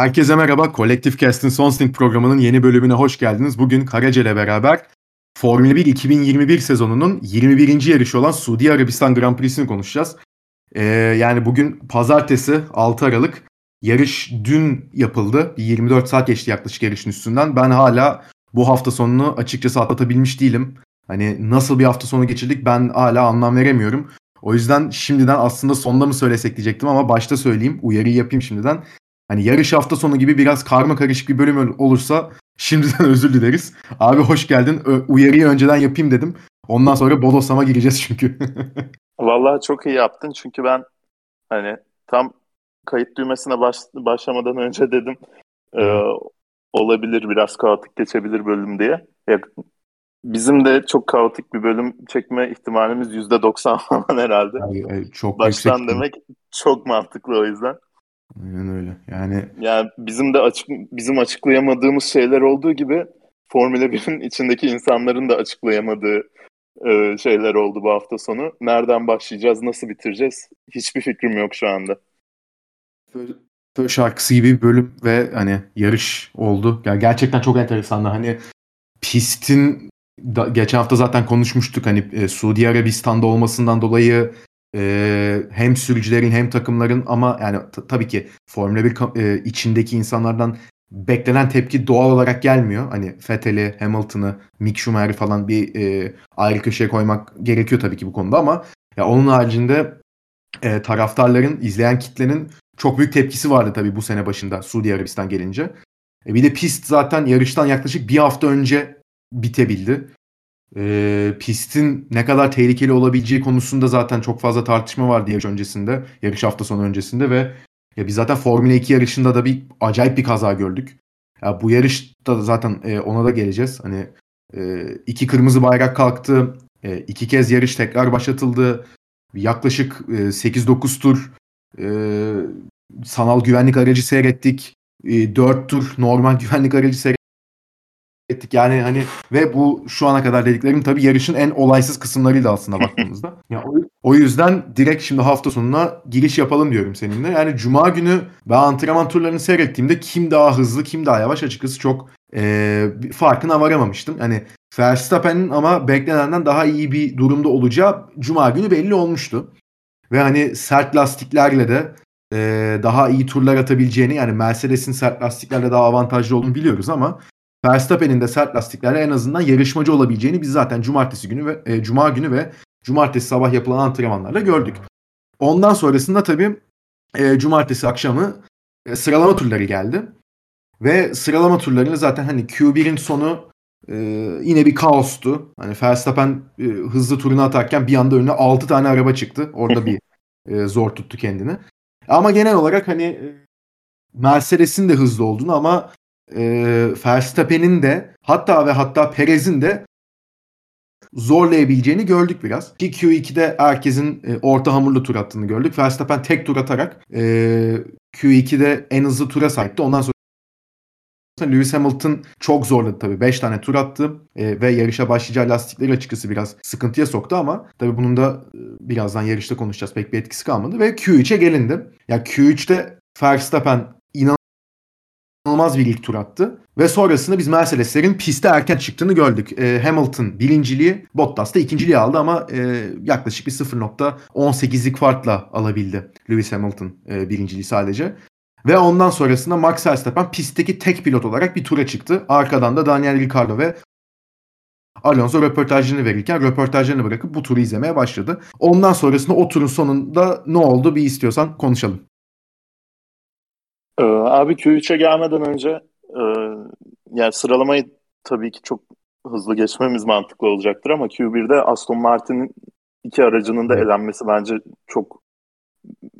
Herkese merhaba. Collective Cast'in Son Sync programının yeni bölümüne hoş geldiniz. Bugün Karaca ile beraber Formula 1 2021 sezonunun 21. yarışı olan Suudi Arabistan Grand Prix'sini konuşacağız. Ee, yani bugün pazartesi 6 Aralık. Yarış dün yapıldı. 24 saat geçti yaklaşık yarışın üstünden. Ben hala bu hafta sonunu açıkçası atlatabilmiş değilim. Hani nasıl bir hafta sonu geçirdik ben hala anlam veremiyorum. O yüzden şimdiden aslında sonda mı söylesek diyecektim ama başta söyleyeyim. Uyarıyı yapayım şimdiden. Hani yarış hafta sonu gibi biraz karma karışık bir bölüm olursa şimdiden özür dileriz. Abi hoş geldin. Uyarıyı önceden yapayım dedim. Ondan sonra bodoslama gireceğiz çünkü. Vallahi çok iyi yaptın çünkü ben hani tam kayıt düğmesine baş, başlamadan önce dedim e, olabilir biraz kaotik geçebilir bölüm diye. Ya, bizim de çok kaotik bir bölüm çekme ihtimalimiz %90 falan herhalde. Yani, çok Baştan yüksek demek çok mantıklı o yüzden. Aynen öyle. Yani yani bizim de açık bizim açıklayamadığımız şeyler olduğu gibi Formula 1'in içindeki insanların da açıklayamadığı e, şeyler oldu bu hafta sonu. Nereden başlayacağız, nasıl bitireceğiz? Hiçbir fikrim yok şu anda. Böyle şarkısı gibi bir bölüm ve hani yarış oldu. Yani gerçekten çok enteresan. Hani pistin da, geçen hafta zaten konuşmuştuk hani e, Suudi Arabistan'da olmasından dolayı e, hem sürücülerin hem takımların ama yani tabii ki Formula 1 e, içindeki insanlardan beklenen tepki doğal olarak gelmiyor. Hani Vettel'i, Hamilton'ı, Mick Schumacher'i falan bir e, ayrı köşeye koymak gerekiyor tabii ki bu konuda ama ya onun haricinde e, taraftarların, izleyen kitlenin çok büyük tepkisi vardı tabii bu sene başında Suudi Arabistan gelince. E, bir de pist zaten yarıştan yaklaşık bir hafta önce bitebildi e, pistin ne kadar tehlikeli olabileceği konusunda zaten çok fazla tartışma vardı yarış öncesinde, yarış hafta sonu öncesinde ve ya biz zaten Formula 2 yarışında da bir acayip bir kaza gördük. Ya bu yarışta zaten e, ona da geleceğiz. Hani e, iki kırmızı bayrak kalktı, e, iki kez yarış tekrar başlatıldı. Yaklaşık e, 8-9 tur e, sanal güvenlik aracı seyrettik. E, 4 tur normal güvenlik aracı seyrettik ettik. Yani hani ve bu şu ana kadar dediklerim tabii yarışın en olaysız kısımlarıydı aslında baktığımızda. ya o, o yüzden direkt şimdi hafta sonuna giriş yapalım diyorum seninle. Yani cuma günü ben antrenman turlarını seyrettiğimde kim daha hızlı kim daha yavaş açıkçası çok e, farkına varamamıştım. Yani Verstappen'in ama beklenenden daha iyi bir durumda olacağı cuma günü belli olmuştu. Ve hani sert lastiklerle de e, daha iyi turlar atabileceğini yani Mercedes'in sert lastiklerle daha avantajlı olduğunu biliyoruz ama Verstappen'in de sert lastiklerle en azından yarışmacı olabileceğini biz zaten cumartesi günü ve e, cuma günü ve cumartesi sabah yapılan antrenmanlarla gördük. Ondan sonrasında tabii e, cumartesi akşamı e, sıralama turları geldi. Ve sıralama turlarını zaten hani Q1'in sonu e, yine bir kaostu. Hani Verstappen e, hızlı turunu atarken bir anda önüne 6 tane araba çıktı. Orada bir e, zor tuttu kendini. Ama genel olarak hani e, Mercedes'in de hızlı olduğunu ama e, Verstappen'in de hatta ve hatta Perez'in de zorlayabileceğini gördük biraz. Ki Q2'de herkesin e, orta hamurlu tur attığını gördük. Verstappen tek tur atarak e, Q2'de en hızlı tura sahipti. Ondan sonra Lewis Hamilton çok zorladı tabii. 5 tane tur attı e, ve yarışa başlayacağı lastikleri açıkçası biraz sıkıntıya soktu ama tabii bunun da e, birazdan yarışta konuşacağız. Pek bir etkisi kalmadı ve Q3'e gelindi. Ya yani Q3'te Verstappen inanılmaz bir ilk tur attı. Ve sonrasında biz Mercedes'lerin piste erken çıktığını gördük. E, Hamilton birinciliği, Bottas da ikinciliği aldı ama e, yaklaşık bir 0.18'lik farkla alabildi Lewis Hamilton e, birinciliği sadece. Ve ondan sonrasında Max Verstappen pistteki tek pilot olarak bir tura çıktı. Arkadan da Daniel Ricciardo ve Alonso röportajını verirken röportajlarını bırakıp bu turu izlemeye başladı. Ondan sonrasında o turun sonunda ne oldu bir istiyorsan konuşalım. Ee, abi Q3'e gelmeden önce e, yani sıralamayı tabii ki çok hızlı geçmemiz mantıklı olacaktır ama Q1'de Aston Martin'in iki aracının da elenmesi bence çok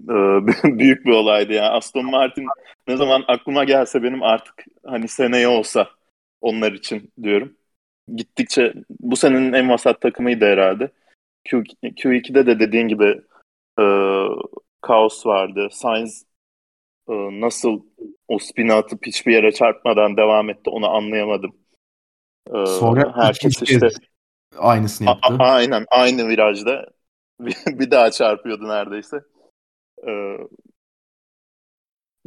e, büyük bir olaydı yani. Aston Martin ne zaman aklıma gelse benim artık hani seneye olsa onlar için diyorum. Gittikçe bu senenin en vasat takımıydı herhalde. Q, Q2'de de dediğin gibi e, kaos vardı. Sainz nasıl o spin'i atıp hiçbir yere çarpmadan devam etti onu anlayamadım. E, Sonra herkes işte aynısını yaptı. A- aynen aynı virajda bir daha çarpıyordu neredeyse. E,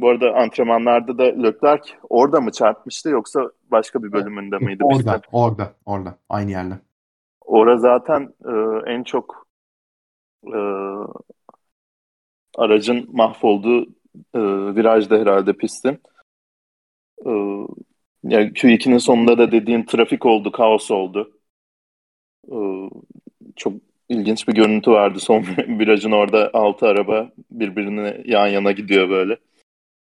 Bu arada antrenmanlarda da Leclerc orada mı çarpmıştı yoksa başka bir bölümünde miydi? Orada, orada, orada. Aynı yerde. Orada zaten e, en çok e, aracın mahvolduğu e, virajda herhalde pistin. E, yani Q2'nin sonunda da dediğin trafik oldu, kaos oldu. E, çok ilginç bir görüntü vardı. Son virajın orada altı araba birbirine yan yana gidiyor böyle.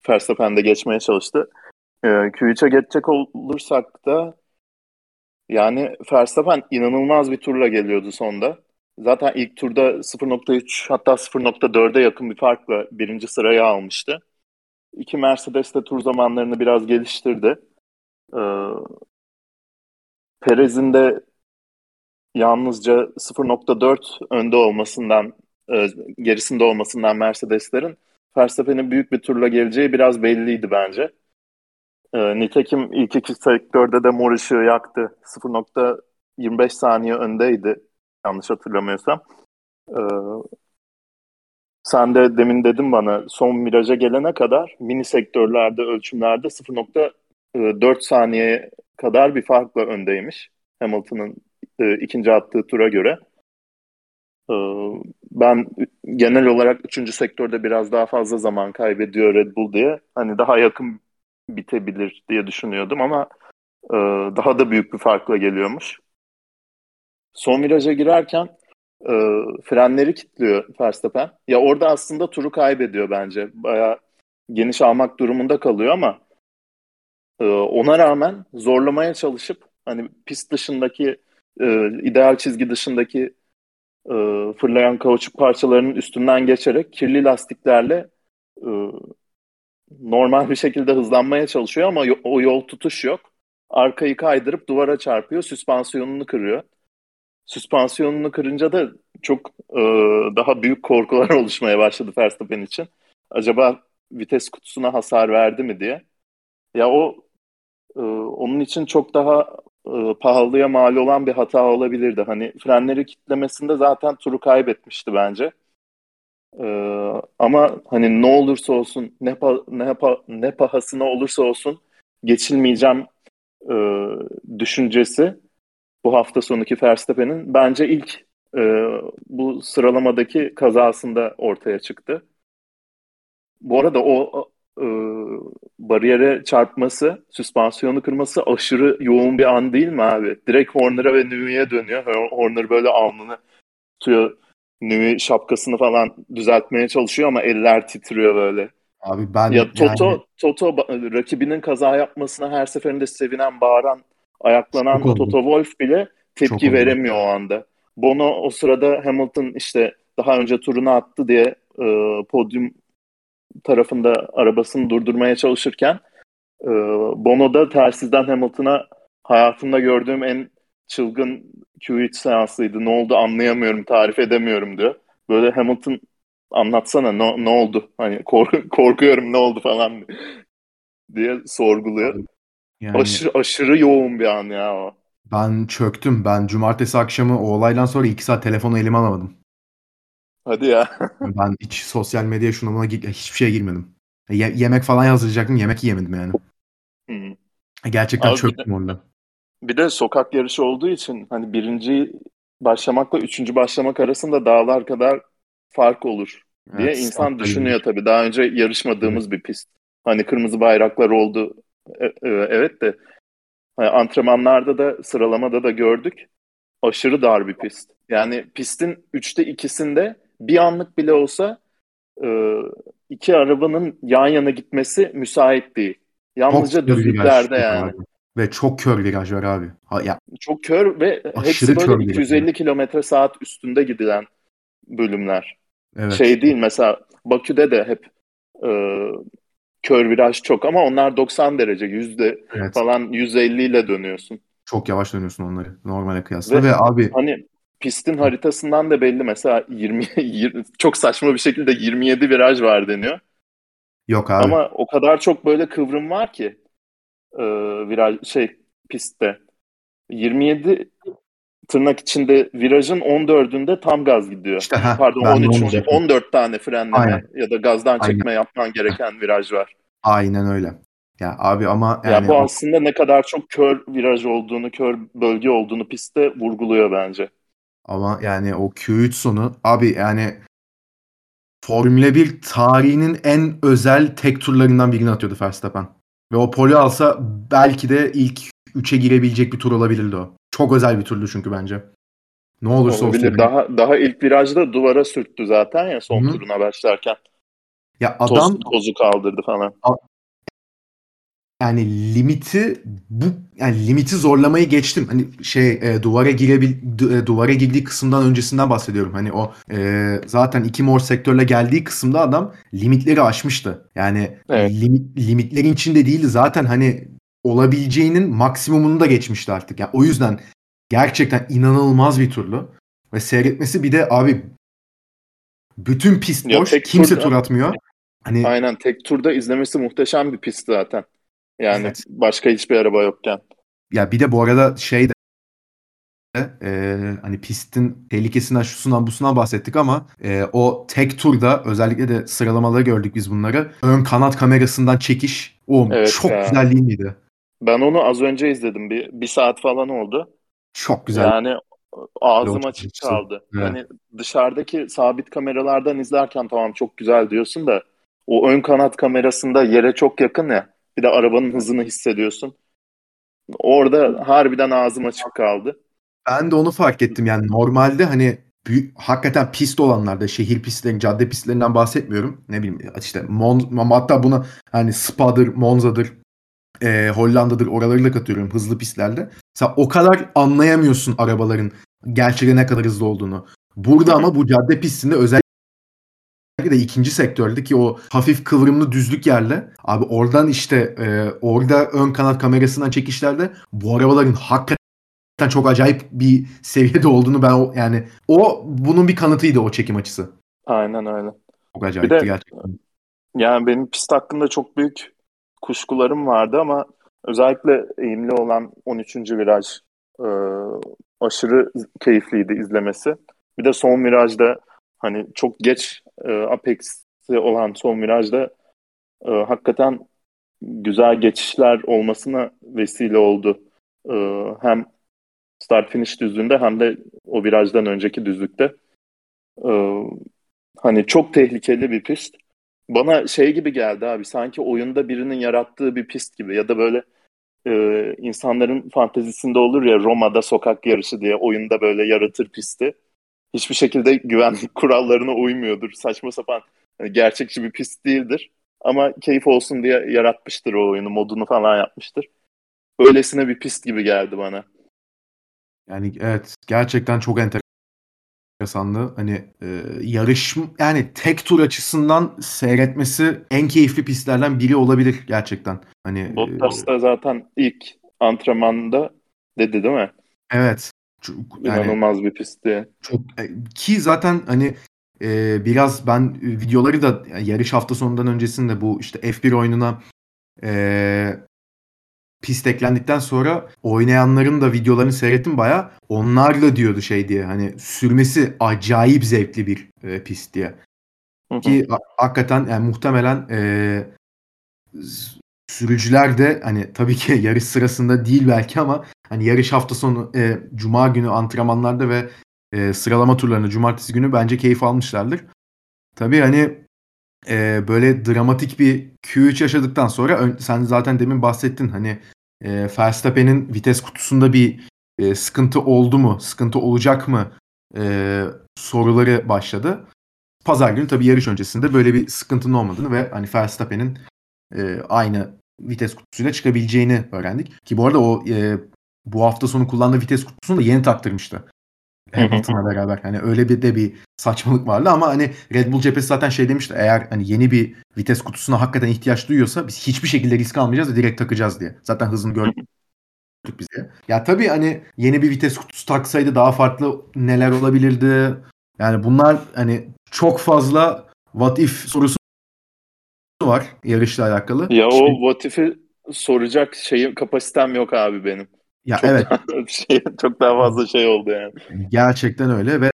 Verstappen de geçmeye çalıştı. E, Q3'e geçecek olursak da yani Verstappen inanılmaz bir turla geliyordu sonda. Zaten ilk turda 0.3 hatta 0.4'e yakın bir farkla birinci sırayı almıştı. İki Mercedes de tur zamanlarını biraz geliştirdi. Ee, Perez'in de yalnızca 0.4 önde olmasından, e, gerisinde olmasından Mercedeslerin Verstappen'in büyük bir turla geleceği biraz belliydi bence. E, nitekim ilk iki sektörde de mor ışığı yaktı. 0.25 saniye öndeydi yanlış hatırlamıyorsam. E, sen de demin dedin bana son viraja gelene kadar mini sektörlerde ölçümlerde 0.4 saniye kadar bir farkla öndeymiş Hamilton'ın e, ikinci attığı tura göre. E, ben genel olarak üçüncü sektörde biraz daha fazla zaman kaybediyor Red Bull diye. Hani daha yakın bitebilir diye düşünüyordum ama e, daha da büyük bir farkla geliyormuş. Son viraja girerken e, frenleri kilitliyor Verstappen. Ya orada aslında turu kaybediyor bence. Baya geniş almak durumunda kalıyor ama e, ona rağmen zorlamaya çalışıp hani pist dışındaki e, ideal çizgi dışındaki e, fırlayan kauçuk parçalarının üstünden geçerek kirli lastiklerle e, normal bir şekilde hızlanmaya çalışıyor ama o yol tutuş yok. Arkayı kaydırıp duvara çarpıyor, süspansiyonunu kırıyor. Süspansiyonunu kırınca da çok e, daha büyük korkular oluşmaya başladı Verstappen için. Acaba vites kutusuna hasar verdi mi diye. Ya o e, onun için çok daha e, pahalıya mal olan bir hata olabilirdi. Hani frenleri kitlemesinde zaten turu kaybetmişti bence. Ee, ama hani ne olursa olsun ne pa, ne, pa, ne pahasına olursa olsun geçilmeyeceğim e, düşüncesi bu hafta sonuki Verstappen'in bence ilk e, bu sıralamadaki kazasında ortaya çıktı. Bu arada o e, bariyere çarpması, süspansiyonu kırması aşırı yoğun bir an değil mi abi? Direkt Horner'a ve Newey'e dönüyor. Horner böyle alnını tutuyor Nui şapkasını falan düzeltmeye çalışıyor ama eller titriyor böyle. Abi ben ya Toto yani... Toto rakibinin kaza yapmasına her seferinde sevinen, bağıran, ayaklanan Toto Wolff bile tepki Çok veremiyor oldu. o anda. Bono o sırada Hamilton işte daha önce turunu attı diye e, podyum tarafında arabasını durdurmaya çalışırken e, Bono da tersizden Hamilton'a hayatımda gördüğüm en çılgın Q3 seansıydı. Ne oldu anlayamıyorum, tarif edemiyorum diyor. Böyle Hamilton anlatsana ne, ne oldu? Hani kork korkuyorum ne oldu falan diye sorguluyor. Yani, aşırı, aşırı yoğun bir an ya o. Ben çöktüm. Ben cumartesi akşamı o olaydan sonra iki saat telefonu elime alamadım. Hadi ya. ben hiç sosyal medya şuna buna hiçbir şeye girmedim. Ye- yemek falan yazacaktım. Yemek yemedim yani. Hmm. Gerçekten Abi çöktüm orada. Bir de sokak yarışı olduğu için hani birinci başlamakla üçüncü başlamak arasında dağlar kadar fark olur diye evet, insan düşünüyor tabii. Daha önce yarışmadığımız bir pist. Hani kırmızı bayraklar oldu. E, e, evet de hani antrenmanlarda da sıralamada da gördük. Aşırı dar bir pist. Yani pistin üçte ikisinde bir anlık bile olsa iki arabanın yan yana gitmesi müsait değil. Yalnızca düzlüklerde yani. Abi. Ve çok kör viraj var abi. Ha, ya, çok kör ve hepsi böyle 250 kilometre saat üstünde gidilen bölümler. Evet. Şey değil mesela Bakü'de de hep e, kör viraj çok ama onlar 90 derece yüzde evet. falan 150 ile dönüyorsun. Çok yavaş dönüyorsun onları normale kıyasla ve, ve abi hani pistin haritasından da belli mesela 20, 20 çok saçma bir şekilde 27 viraj var deniyor. Yok abi. Ama o kadar çok böyle kıvrım var ki e, viraj şey pistte. 27 tırnak içinde virajın 14'ünde tam gaz gidiyor. İşte, heh, Pardon 13'ünde 14 tane frenleme Aynen. ya da gazdan çekme Aynen. yapman gereken viraj var. Aynen öyle. Ya abi ama yani Ya bu aslında ne kadar çok kör viraj olduğunu, kör bölge olduğunu pistte vurguluyor bence. ama yani o Q3 sonu abi yani Formula 1 tarihinin en özel tek turlarından birini atıyordu Verstappen. Ve o pole alsa belki de ilk 3'e girebilecek bir tur olabilirdi o. Çok özel bir turdu çünkü bence. Ne olursa olsun. Olabilir. Daha daha ilk virajda duvara sürttü zaten ya son Hı. turuna başlarken. Ya Toz, adam tozu kaldırdı falan. yani limiti bu yani limiti zorlamayı geçtim. Hani şey e, duvara girebil du- e, duvara girdiği kısımdan öncesinden bahsediyorum. Hani o e, zaten iki mor sektörle geldiği kısımda adam limitleri aşmıştı. Yani Evet. limit, limitlerin içinde değildi. Zaten hani olabileceğinin maksimumunu da geçmişti artık. Yani o yüzden gerçekten inanılmaz bir turlu ve seyretmesi bir de abi bütün pist Ya boş. Kimse turda- tur atmıyor. Hani Aynen tek turda izlemesi muhteşem bir pist zaten. Yani Evet. başka hiçbir araba yokken. Ya bir de bu arada şey de e, hani pistin tehlikesinden şusundan busundan bahsettik ama e, o tek turda özellikle de sıralamaları gördük biz bunları. Ön kanat kamerasından çekiş. O Evet çok ya. güzel değil miydi? Ben onu az önce izledim. Bir, bir saat falan oldu. Çok güzel. Yani ağzım açık kaldı. Evet. Hani dışarıdaki sabit kameralardan izlerken tamam çok güzel diyorsun da o ön kanat kamerasında yere çok yakın ya. Bir de arabanın hızını hissediyorsun. Orada harbiden ağzım açık kaldı. Ben de onu fark ettim. Yani normalde hani büyük, hakikaten pist olanlarda şehir pistlerin, cadde pistlerinden bahsetmiyorum. Ne bileyim işte Mon, hatta buna hani Spa'dır, Monza'dır, e, Hollanda'dır oraları da katıyorum hızlı pistlerde. Sen o kadar anlayamıyorsun arabaların gerçekten ne kadar hızlı olduğunu. Burada ama bu cadde pistinde özellikle de ikinci sektörde ki o hafif kıvrımlı düzlük yerle abi oradan işte e, orada ön kanat kamerasından çekişlerde bu arabaların hakikaten çok acayip bir seviyede olduğunu ben o, yani o bunun bir kanıtıydı o çekim açısı. Aynen öyle. Çok acayipti Bir de- gerçekten. Yani benim pist hakkında çok büyük kuşkularım vardı ama özellikle eğimli olan 13. viraj e, aşırı keyifliydi izlemesi. Bir de son virajda hani çok geç e, apex'i olan son virajda e, hakikaten güzel geçişler olmasına vesile oldu. E, hem start finish düzlüğünde hem de o virajdan önceki düzlükte. E, hani çok tehlikeli bir pist bana şey gibi geldi abi sanki oyunda birinin yarattığı bir pist gibi ya da böyle e, insanların fantezisinde olur ya Roma'da sokak yarışı diye oyunda böyle yaratır pisti. Hiçbir şekilde güvenlik kurallarına uymuyordur. Saçma sapan hani gerçekçi bir pist değildir. Ama keyif olsun diye yaratmıştır o oyunu, modunu falan yapmıştır. Öylesine bir pist gibi geldi bana. Yani evet gerçekten çok enteresandı. Hani e, yarış yani tek tur açısından seyretmesi en keyifli pistlerden biri olabilir gerçekten. Hani e, Bottas da zaten ilk antrenmanda dedi değil mi? evet. Çok, yani İnanılmaz bir pist diye. çok e, ki zaten hani e, biraz ben videoları da yani yarış hafta sonundan öncesinde bu işte F1 oyununa e, pist eklendikten sonra oynayanların da videolarını seyrettim baya. Onlar da diyordu şey diye hani sürmesi acayip zevkli bir e, pist diye. Hı hı. Ki ha- hakikaten yani muhtemelen e, sürücüler de hani tabii ki yarış sırasında değil belki ama hani yarış hafta sonu e, cuma günü antrenmanlarda ve e, sıralama turlarında cumartesi günü bence keyif almışlardır. Tabii hani e, böyle dramatik bir Q3 yaşadıktan sonra sen zaten demin bahsettin hani e, Verstappen'in vites kutusunda bir e, sıkıntı oldu mu, sıkıntı olacak mı e, soruları başladı. Pazar günü tabii yarış öncesinde böyle bir sıkıntının olmadığını ve hani Verstappen'in e, aynı vites kutusuyla çıkabileceğini öğrendik. Ki bu arada o e, bu hafta sonu kullandığı vites kutusunu da yeni taktırmıştı. Hamilton'la beraber. Hani öyle bir de bir saçmalık vardı ama hani Red Bull cephesi zaten şey demişti eğer hani yeni bir vites kutusuna hakikaten ihtiyaç duyuyorsa biz hiçbir şekilde risk almayacağız ve direkt takacağız diye. Zaten hızını gördük biz diye. Ya tabii hani yeni bir vites kutusu taksaydı daha farklı neler olabilirdi. Yani bunlar hani çok fazla what if sorusu var yarışla alakalı. Ya o Şimdi- what if'i soracak şeyim kapasitem yok abi benim. Ya Çok evet daha, şey, çok daha fazla şey oldu yani. Gerçekten öyle ve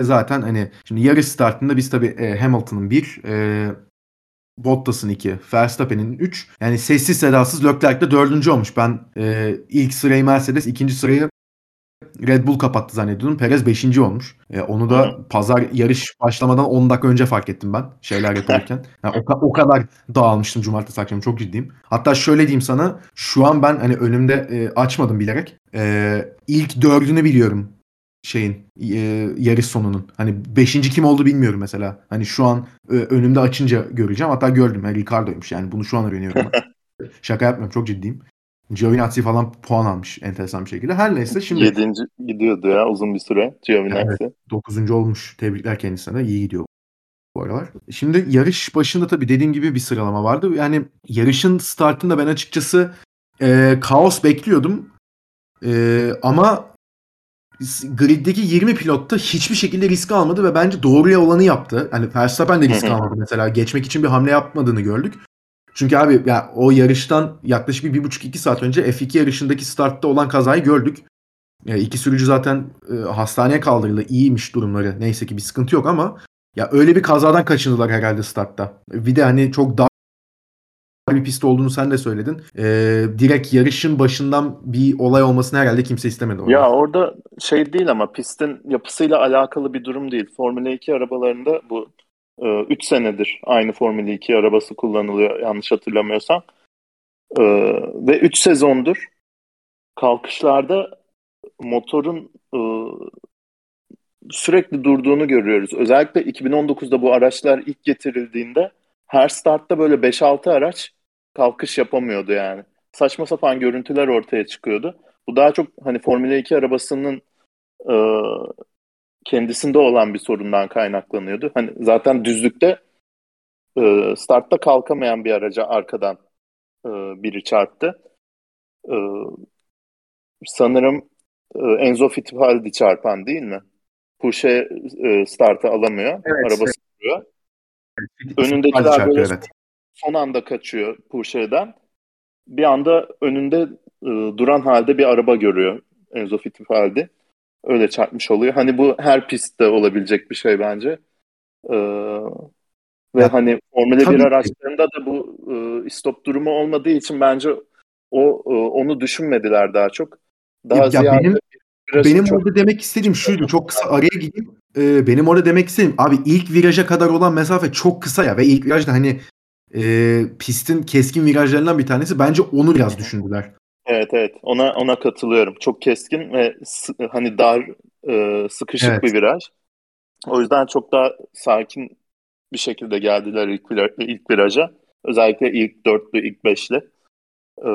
zaten hani şimdi yarış startında biz tabii e, Hamilton'ın bir e, Bottas'ın 2, Verstappen'in 3. Yani sessiz sedasız Leclerc de 4. olmuş. Ben e, ilk sırayı Mercedes, ikinci sırayı Red Bull kapattı zannediyordum. Perez 5. olmuş. E, onu da Hı. pazar yarış başlamadan 10 dakika önce fark ettim ben şeyler yaparken. Yani o, o kadar dağılmıştım cumartesi akşamı çok ciddiyim. Hatta şöyle diyeyim sana şu an ben hani önümde e, açmadım bilerek. E, ilk dördünü biliyorum şeyin e, yarış sonunun. Hani beşinci kim oldu bilmiyorum mesela. Hani şu an e, önümde açınca göreceğim. Hatta gördüm. Yani Ricardo'ymuş. Yani bunu şu an öğreniyorum. Şaka yapmıyorum. Çok ciddiyim. Giovinazzi falan puan almış enteresan bir şekilde. Her neyse şimdi... Yedinci gidiyordu ya uzun bir süre Giovinazzi. Evet, dokuzuncu olmuş. Tebrikler kendisine iyi gidiyor bu aralar. Şimdi yarış başında tabii dediğim gibi bir sıralama vardı. Yani yarışın startında ben açıkçası e, kaos bekliyordum. E, ama griddeki 20 pilotta hiçbir şekilde risk almadı ve bence doğruya olanı yaptı. Hani Verstappen de risk almadı mesela. Geçmek için bir hamle yapmadığını gördük. Çünkü abi ya o yarıştan yaklaşık bir, bir buçuk iki saat önce F2 yarışındaki startta olan kazayı gördük. Yani iki sürücü zaten e, hastaneye kaldırıldı. İyiymiş durumları. Neyse ki bir sıkıntı yok ama ya öyle bir kazadan kaçındılar herhalde startta. Bir de hani çok dar bir pist olduğunu sen de söyledin. Ee, direkt yarışın başından bir olay olmasını herhalde kimse istemedi. Orada. Ya orada şey değil ama pistin yapısıyla alakalı bir durum değil. Formula 2 arabalarında bu 3 ee, senedir aynı Formula 2 arabası kullanılıyor yanlış hatırlamıyorsam. Ee, ve 3 sezondur kalkışlarda motorun e, sürekli durduğunu görüyoruz. Özellikle 2019'da bu araçlar ilk getirildiğinde her startta böyle 5-6 araç kalkış yapamıyordu yani. Saçma sapan görüntüler ortaya çıkıyordu. Bu daha çok hani Formula 2 arabasının e, kendisinde olan bir sorundan kaynaklanıyordu. Hani zaten düzlükte e, startta kalkamayan bir araca arkadan e, biri çarptı. E, sanırım e, Enzo Fittipaldi çarpan değil mi? Porsche e, startı alamıyor. Evet, arabası duruyor. Evet, Önündekiler böyle evet. son anda kaçıyor Porsche'den. Bir anda önünde e, duran halde bir araba görüyor Enzo Fittipaldi öyle çarpmış oluyor. Hani bu her pistte olabilecek bir şey bence. Ee, ve ya, hani Formula 1 araçlarında da bu e, stop durumu olmadığı için bence o e, onu düşünmediler daha çok. Daha ya, ziyade benim benim çok... orada demek istediğim şuydu. Çok kısa araya gideyim. Ee, benim orada demek istediğim abi ilk viraja kadar olan mesafe çok kısa ya ve ilk virajda hani e, pistin keskin virajlarından bir tanesi bence onu biraz düşündüler. Evet evet ona ona katılıyorum. Çok keskin ve hani dar e, sıkışık evet. bir viraj. O yüzden çok daha sakin bir şekilde geldiler ilk, viraj, ilk viraja. Özellikle ilk dörtlü, ilk beşli. Ee,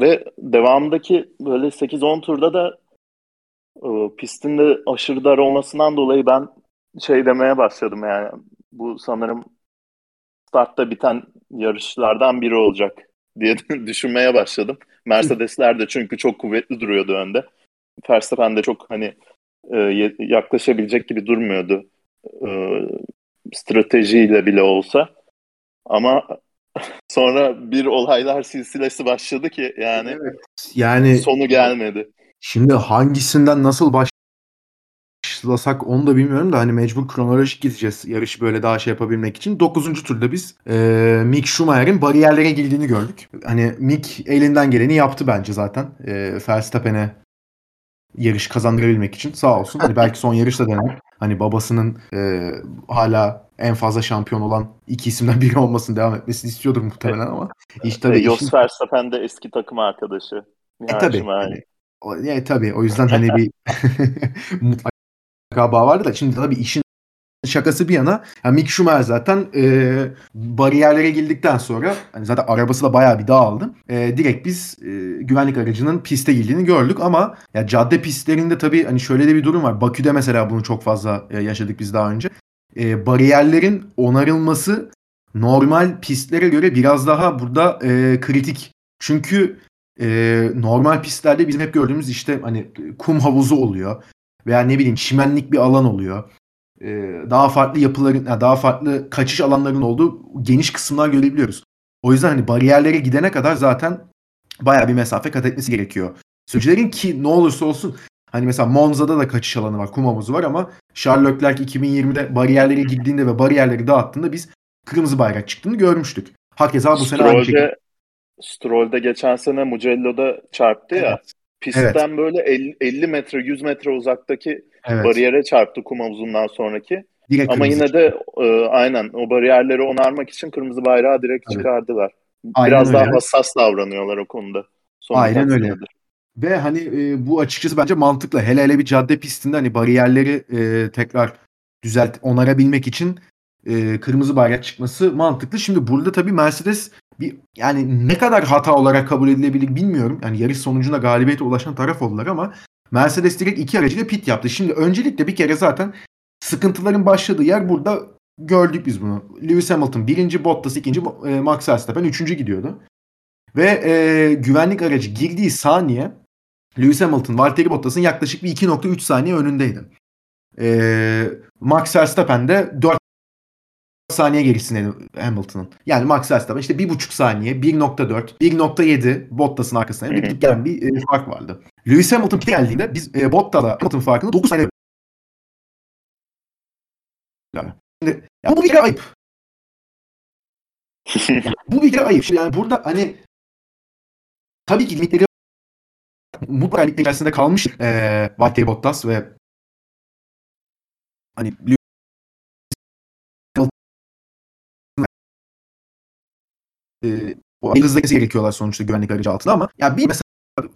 ve devamındaki böyle 8-10 turda da e, pistin de aşırı dar olmasından dolayı ben şey demeye başladım yani bu sanırım startta biten yarışlardan biri olacak diye düşünmeye başladım. Mercedesler de çünkü çok kuvvetli duruyordu önde. Verstappen de çok hani e, yaklaşabilecek gibi durmuyordu. E, stratejiyle bile olsa. Ama sonra bir olaylar silsilesi başladı ki yani, evet. yani sonu gelmedi. Şimdi hangisinden nasıl baş başlasak onu da bilmiyorum da hani mecbur kronolojik gideceğiz yarışı böyle daha şey yapabilmek için. 9. turda biz e, Mick Schumacher'in bariyerlere girdiğini gördük. Hani Mick elinden geleni yaptı bence zaten. E, Verstappen'e yarış kazandırabilmek için sağ olsun. Hani belki son yarışta dener. Hani babasının e, hala en fazla şampiyon olan iki isimden biri olmasını devam etmesini istiyordur muhtemelen ama. İşte e, Jos işin... Verstappen de eski takım arkadaşı. E tabii. Hani, o, yani, tabii o yüzden hani bir galiba vardı da şimdi tabii işin şakası bir yana yani Mick Schumacher zaten e, bariyerlere girdikten sonra hani zaten arabası da bayağı bir dağıldı. E, direkt biz e, güvenlik aracının piste girdiğini gördük ama ya cadde pistlerinde tabii hani şöyle de bir durum var. Bakü'de mesela bunu çok fazla e, yaşadık biz daha önce. E, bariyerlerin onarılması normal pistlere göre biraz daha burada e, kritik. Çünkü e, normal pistlerde bizim hep gördüğümüz işte hani kum havuzu oluyor veya ne bileyim çimenlik bir alan oluyor. Ee, daha farklı yapıların, daha farklı kaçış alanlarının olduğu geniş kısımlar görebiliyoruz. O yüzden hani bariyerlere gidene kadar zaten bayağı bir mesafe kat etmesi gerekiyor. Sürücülerin ki ne olursa olsun hani mesela Monza'da da kaçış alanı var, kum havuzu var ama Charles Leclerc 2020'de bariyerlere girdiğinde ve bariyerleri dağıttığında biz kırmızı bayrak çıktığını görmüştük. Hakeza bu sene aynı şekilde. Stroll'de geçen sene Mugello'da çarptı evet. ya. Pistten evet. böyle 50, 50 metre 100 metre uzaktaki evet. bariyere çarptı kum havuzundan sonraki. Direkt Ama yine de e, aynen o bariyerleri onarmak için kırmızı bayrağı direkt Tabii. çıkardılar. Aynen Biraz öyle. daha hassas davranıyorlar o konuda. Son aynen öyle. Senedir. Ve hani e, bu açıkçası bence mantıklı. Hele hele bir cadde pistinde hani bariyerleri e, tekrar düzelt onarabilmek için e, kırmızı bayrak çıkması mantıklı. Şimdi burada tabii Mercedes bir yani ne kadar hata olarak kabul edilebilir bilmiyorum. Yani yarış sonucunda galibiyete ulaşan taraf oldular ama Mercedes direkt iki aracıyla pit yaptı. Şimdi öncelikle bir kere zaten sıkıntıların başladığı yer burada gördük biz bunu. Lewis Hamilton birinci, Bottas ikinci, e, Max Verstappen üçüncü gidiyordu. Ve e, güvenlik aracı girdiği saniye Lewis Hamilton, Valtteri Bottas'ın yaklaşık bir 2.3 saniye önündeydi. E, Max Verstappen de 4 saniye gerisinde Hamilton'ın. Yani Max Verstappen işte 1.5 saniye, 1.4, 1.7 Bottas'ın arkasında bir gelen bir e, fark vardı. Lewis Hamilton geldiğinde biz e, Bottas'la Hamilton farkını 9 saniye yani. Ya bu bir kere ayıp. bu bir kere ayıp. Şimdi yani burada hani tabii ki limitleri mutlaka ligler içerisinde kalmış e, Valtteri Bottas ve hani e, hızlı gerekiyorlar sonuçta güvenlik aracı altında ama ya bir mesela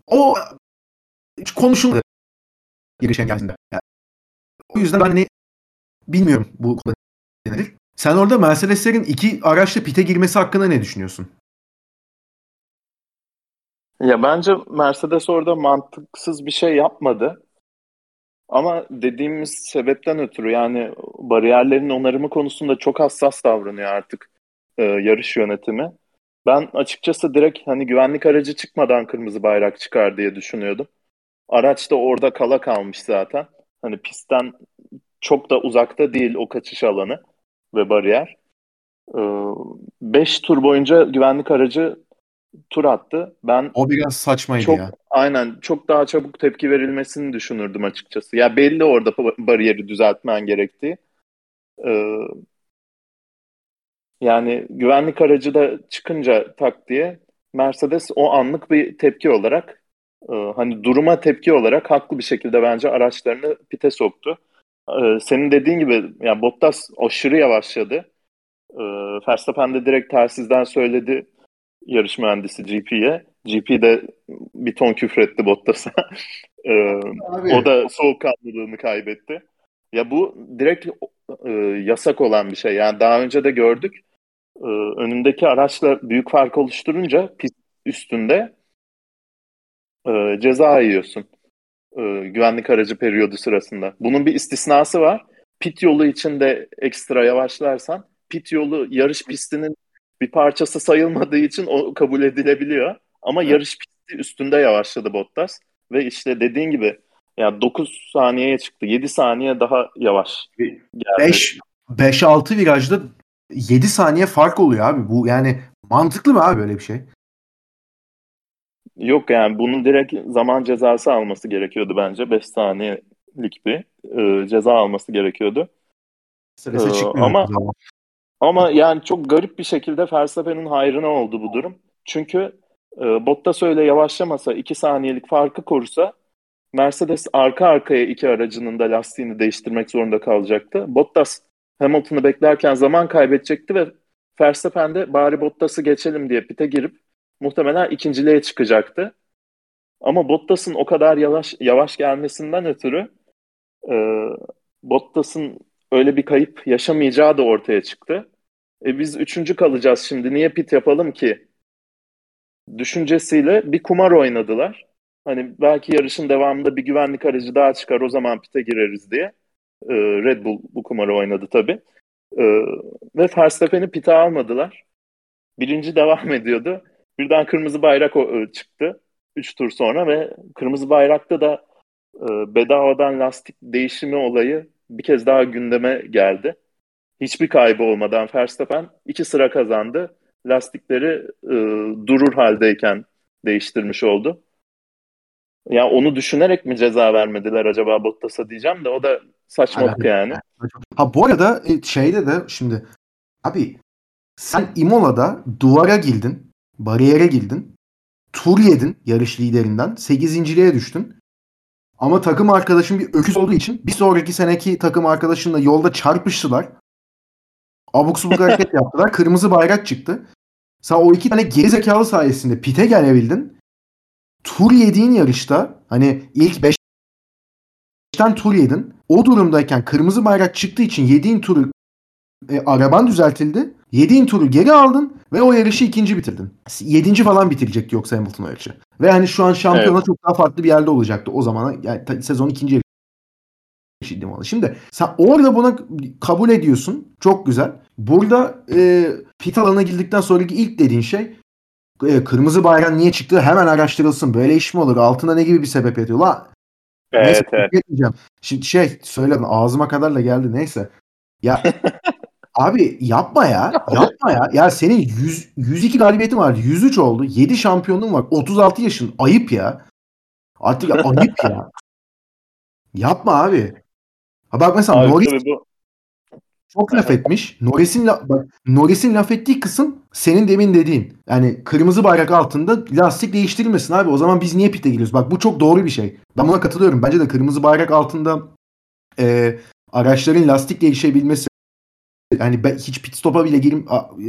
o hiç konuşulmadı girişen geldiğinde. Yani, o yüzden ben hani bilmiyorum bu nedir. Sen orada Mercedes'lerin iki araçla pite girmesi hakkında ne düşünüyorsun? Ya bence Mercedes orada mantıksız bir şey yapmadı. Ama dediğimiz sebepten ötürü yani bariyerlerin onarımı konusunda çok hassas davranıyor artık e, yarış yönetimi. Ben açıkçası direkt hani güvenlik aracı çıkmadan kırmızı bayrak çıkar diye düşünüyordum. Araç da orada kala kalmış zaten. Hani pistten çok da uzakta değil o kaçış alanı ve bariyer. 5 ee, tur boyunca güvenlik aracı tur attı. Ben o biraz saçmaydı çok, ya. Aynen çok daha çabuk tepki verilmesini düşünürdüm açıkçası. Ya belli orada bariyeri düzeltmen gerektiği. Ee, yani güvenlik aracı da çıkınca tak diye Mercedes o anlık bir tepki olarak e, hani duruma tepki olarak haklı bir şekilde bence araçlarını pite soktu. E, senin dediğin gibi yani Bottas aşırı yavaşladı. E, Verstappen de direkt tersizden söyledi yarış mühendisi GP'ye. GP de bir ton küfretti Bottas'a. e, o da soğukkanlılığını kaybetti. Ya bu direkt e, yasak olan bir şey. Yani daha önce de gördük. E, önündeki araçla büyük fark oluşturunca pist üstünde e, ceza yiyorsun. E, güvenlik aracı periyodu sırasında. Bunun bir istisnası var. Pit yolu için de ekstra yavaşlarsan pit yolu yarış pistinin bir parçası sayılmadığı için o kabul edilebiliyor. Ama evet. yarış pisti üstünde yavaşladı Bottas ve işte dediğin gibi yani 9 saniyeye çıktı. 7 saniye daha yavaş. 5 5-6 virajda 7 saniye fark oluyor abi. Bu yani mantıklı mı abi böyle bir şey? Yok yani bunun direkt zaman cezası alması gerekiyordu bence. 5 saniyelik bir e, ceza alması gerekiyordu. Sırası ee, ama ama yani çok garip bir şekilde Verstappen'in hayrına oldu bu durum. Çünkü e, Bottas öyle yavaşlamasa 2 saniyelik farkı korusa Mercedes arka arkaya iki aracının da lastiğini değiştirmek zorunda kalacaktı. Bottas Hamilton'ı beklerken zaman kaybedecekti ve Verstappen de bari Bottas'ı geçelim diye pite girip muhtemelen ikinciliğe çıkacaktı. Ama Bottas'ın o kadar yavaş yavaş gelmesinden ötürü e, Bottas'ın öyle bir kayıp yaşamayacağı da ortaya çıktı. E biz üçüncü kalacağız şimdi niye pit yapalım ki? Düşüncesiyle bir kumar oynadılar. Hani belki yarışın devamında bir güvenlik aracı daha çıkar o zaman pite gireriz diye. E, Red Bull bu kumarı oynadı tabii. E, ve Verstappen'i pite almadılar. Birinci devam ediyordu. Birden kırmızı bayrak e, çıktı. Üç tur sonra ve kırmızı bayrakta da e, bedavadan lastik değişimi olayı bir kez daha gündeme geldi. Hiçbir kaybı olmadan Verstappen iki sıra kazandı. Lastikleri e, durur haldeyken değiştirmiş oldu. Ya onu düşünerek mi ceza vermediler acaba Bottas'a diyeceğim de o da saçmalık yani. Ha bu arada e, şeyde de şimdi abi Sen Imola'da duvara girdin. Bariyere girdin. Tur yedin yarış liderinden. 8.liğe düştün. Ama takım arkadaşın bir öküz olduğu için bir sonraki seneki takım arkadaşınla yolda çarpıştılar. Abuk subuk hareket yaptılar. Kırmızı bayrak çıktı. Sen o iki tane gerizekalı sayesinde pite gelebildin. Tur yediğin yarışta hani ilk 5'ten tur yedin. O durumdayken kırmızı bayrak çıktığı için yediğin turu e, araban düzeltildi. Yediğin turu geri aldın ve o yarışı ikinci bitirdin. Yedinci falan bitirecekti yoksa Hamilton o yarışı. Ve hani şu an şampiyona evet. çok daha farklı bir yerde olacaktı o zamana. Yani sezon ikinci yarışıydı malı. Şimdi sen orada buna kabul ediyorsun. Çok güzel. Burada e, pit alanına girdikten sonraki ilk dediğin şey kırmızı bayrak niye çıktı hemen araştırılsın. Böyle iş mi olur? Altına ne gibi bir sebep yatıyor? La Evet, neyse, evet. Şimdi şey söyledim ağzıma kadar da geldi neyse. Ya Abi yapma ya. Yapma ya. Ya senin 100, 102 galibiyetin vardı. 103 oldu. 7 şampiyonluğun var. 36 yaşın. Ayıp ya. Artık ayıp ya. Yapma abi. Ha bak mesela abi, Norris bu... çok laf etmiş. Norris'in la... bak Norris'in laf ettiği kısım senin demin dediğin. Yani kırmızı bayrak altında lastik değiştirilmesin abi. O zaman biz niye pite giriyoruz? Bak bu çok doğru bir şey. Ben buna katılıyorum. Bence de kırmızı bayrak altında e, araçların lastik değişebilmesi yani hiç pit stop'a bile gir,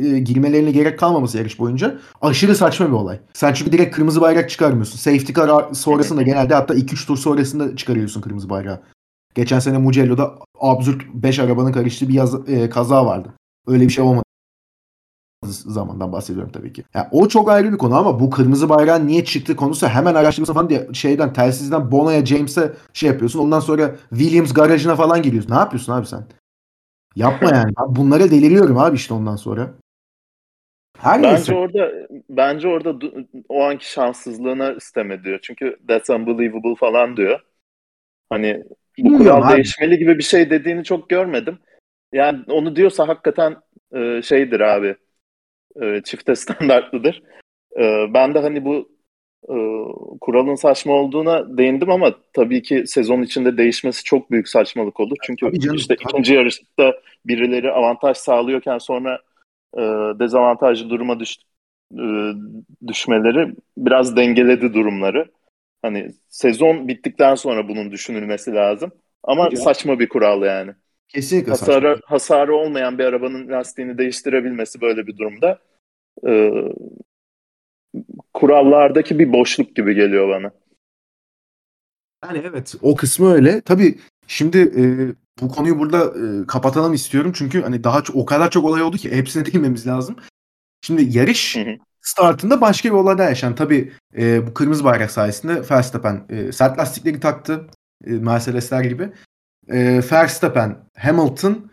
e, girmelerine gerek kalmaması yarış boyunca aşırı saçma bir olay. Sen çünkü direkt kırmızı bayrak çıkarmıyorsun. Safety car sonrasında genelde hatta 2-3 tur sonrasında çıkarıyorsun kırmızı bayrağı. Geçen sene Mugello'da absürt 5 arabanın karıştığı bir yaz, e, kaza vardı. Öyle bir şey olmadı zamandan bahsediyorum tabii ki. Yani o çok ayrı bir konu ama bu kırmızı bayrağın niye çıktığı konusu hemen araştırması falan diye şeyden telsizden Bono'ya James'e şey yapıyorsun. Ondan sonra Williams garajına falan giriyorsun. Ne yapıyorsun abi sen? Yapma yani. Bunlara deliriyorum abi işte ondan sonra. Her bence neyse. orada bence orada o anki şanssızlığına isteme diyor. Çünkü that's unbelievable falan diyor. Hani bu kural abi. değişmeli gibi bir şey dediğini çok görmedim. Yani onu diyorsa hakikaten e, şeydir abi. E, çifte standartlıdır. E, ben de hani bu e, kuralın saçma olduğuna değindim ama tabii ki sezon içinde değişmesi çok büyük saçmalık olur. Çünkü canım, işte tabii. ikinci yarışta birileri avantaj sağlıyorken sonra e, dezavantajlı duruma düş, e, düşmeleri biraz dengeledi durumları. Hani sezon bittikten sonra bunun düşünülmesi lazım. Ama Hocam. saçma bir kural yani. Kesinlikle hasarı, saçma. Hasarı olmayan bir arabanın lastiğini değiştirebilmesi böyle bir durumda e, kurallardaki bir boşluk gibi geliyor bana. Yani evet o kısmı öyle. Tabii şimdi e, bu konuyu burada e, kapatalım istiyorum. Çünkü hani daha çok, o kadar çok olay oldu ki hepsine değinmemiz lazım. Şimdi yarış hı hı. Startında başka bir olay daha yaşan. Tabii e, bu kırmızı bayrak sayesinde Verstappen e, sert lastikleri taktı. E, Mercedesler gibi. E, Verstappen, Hamilton,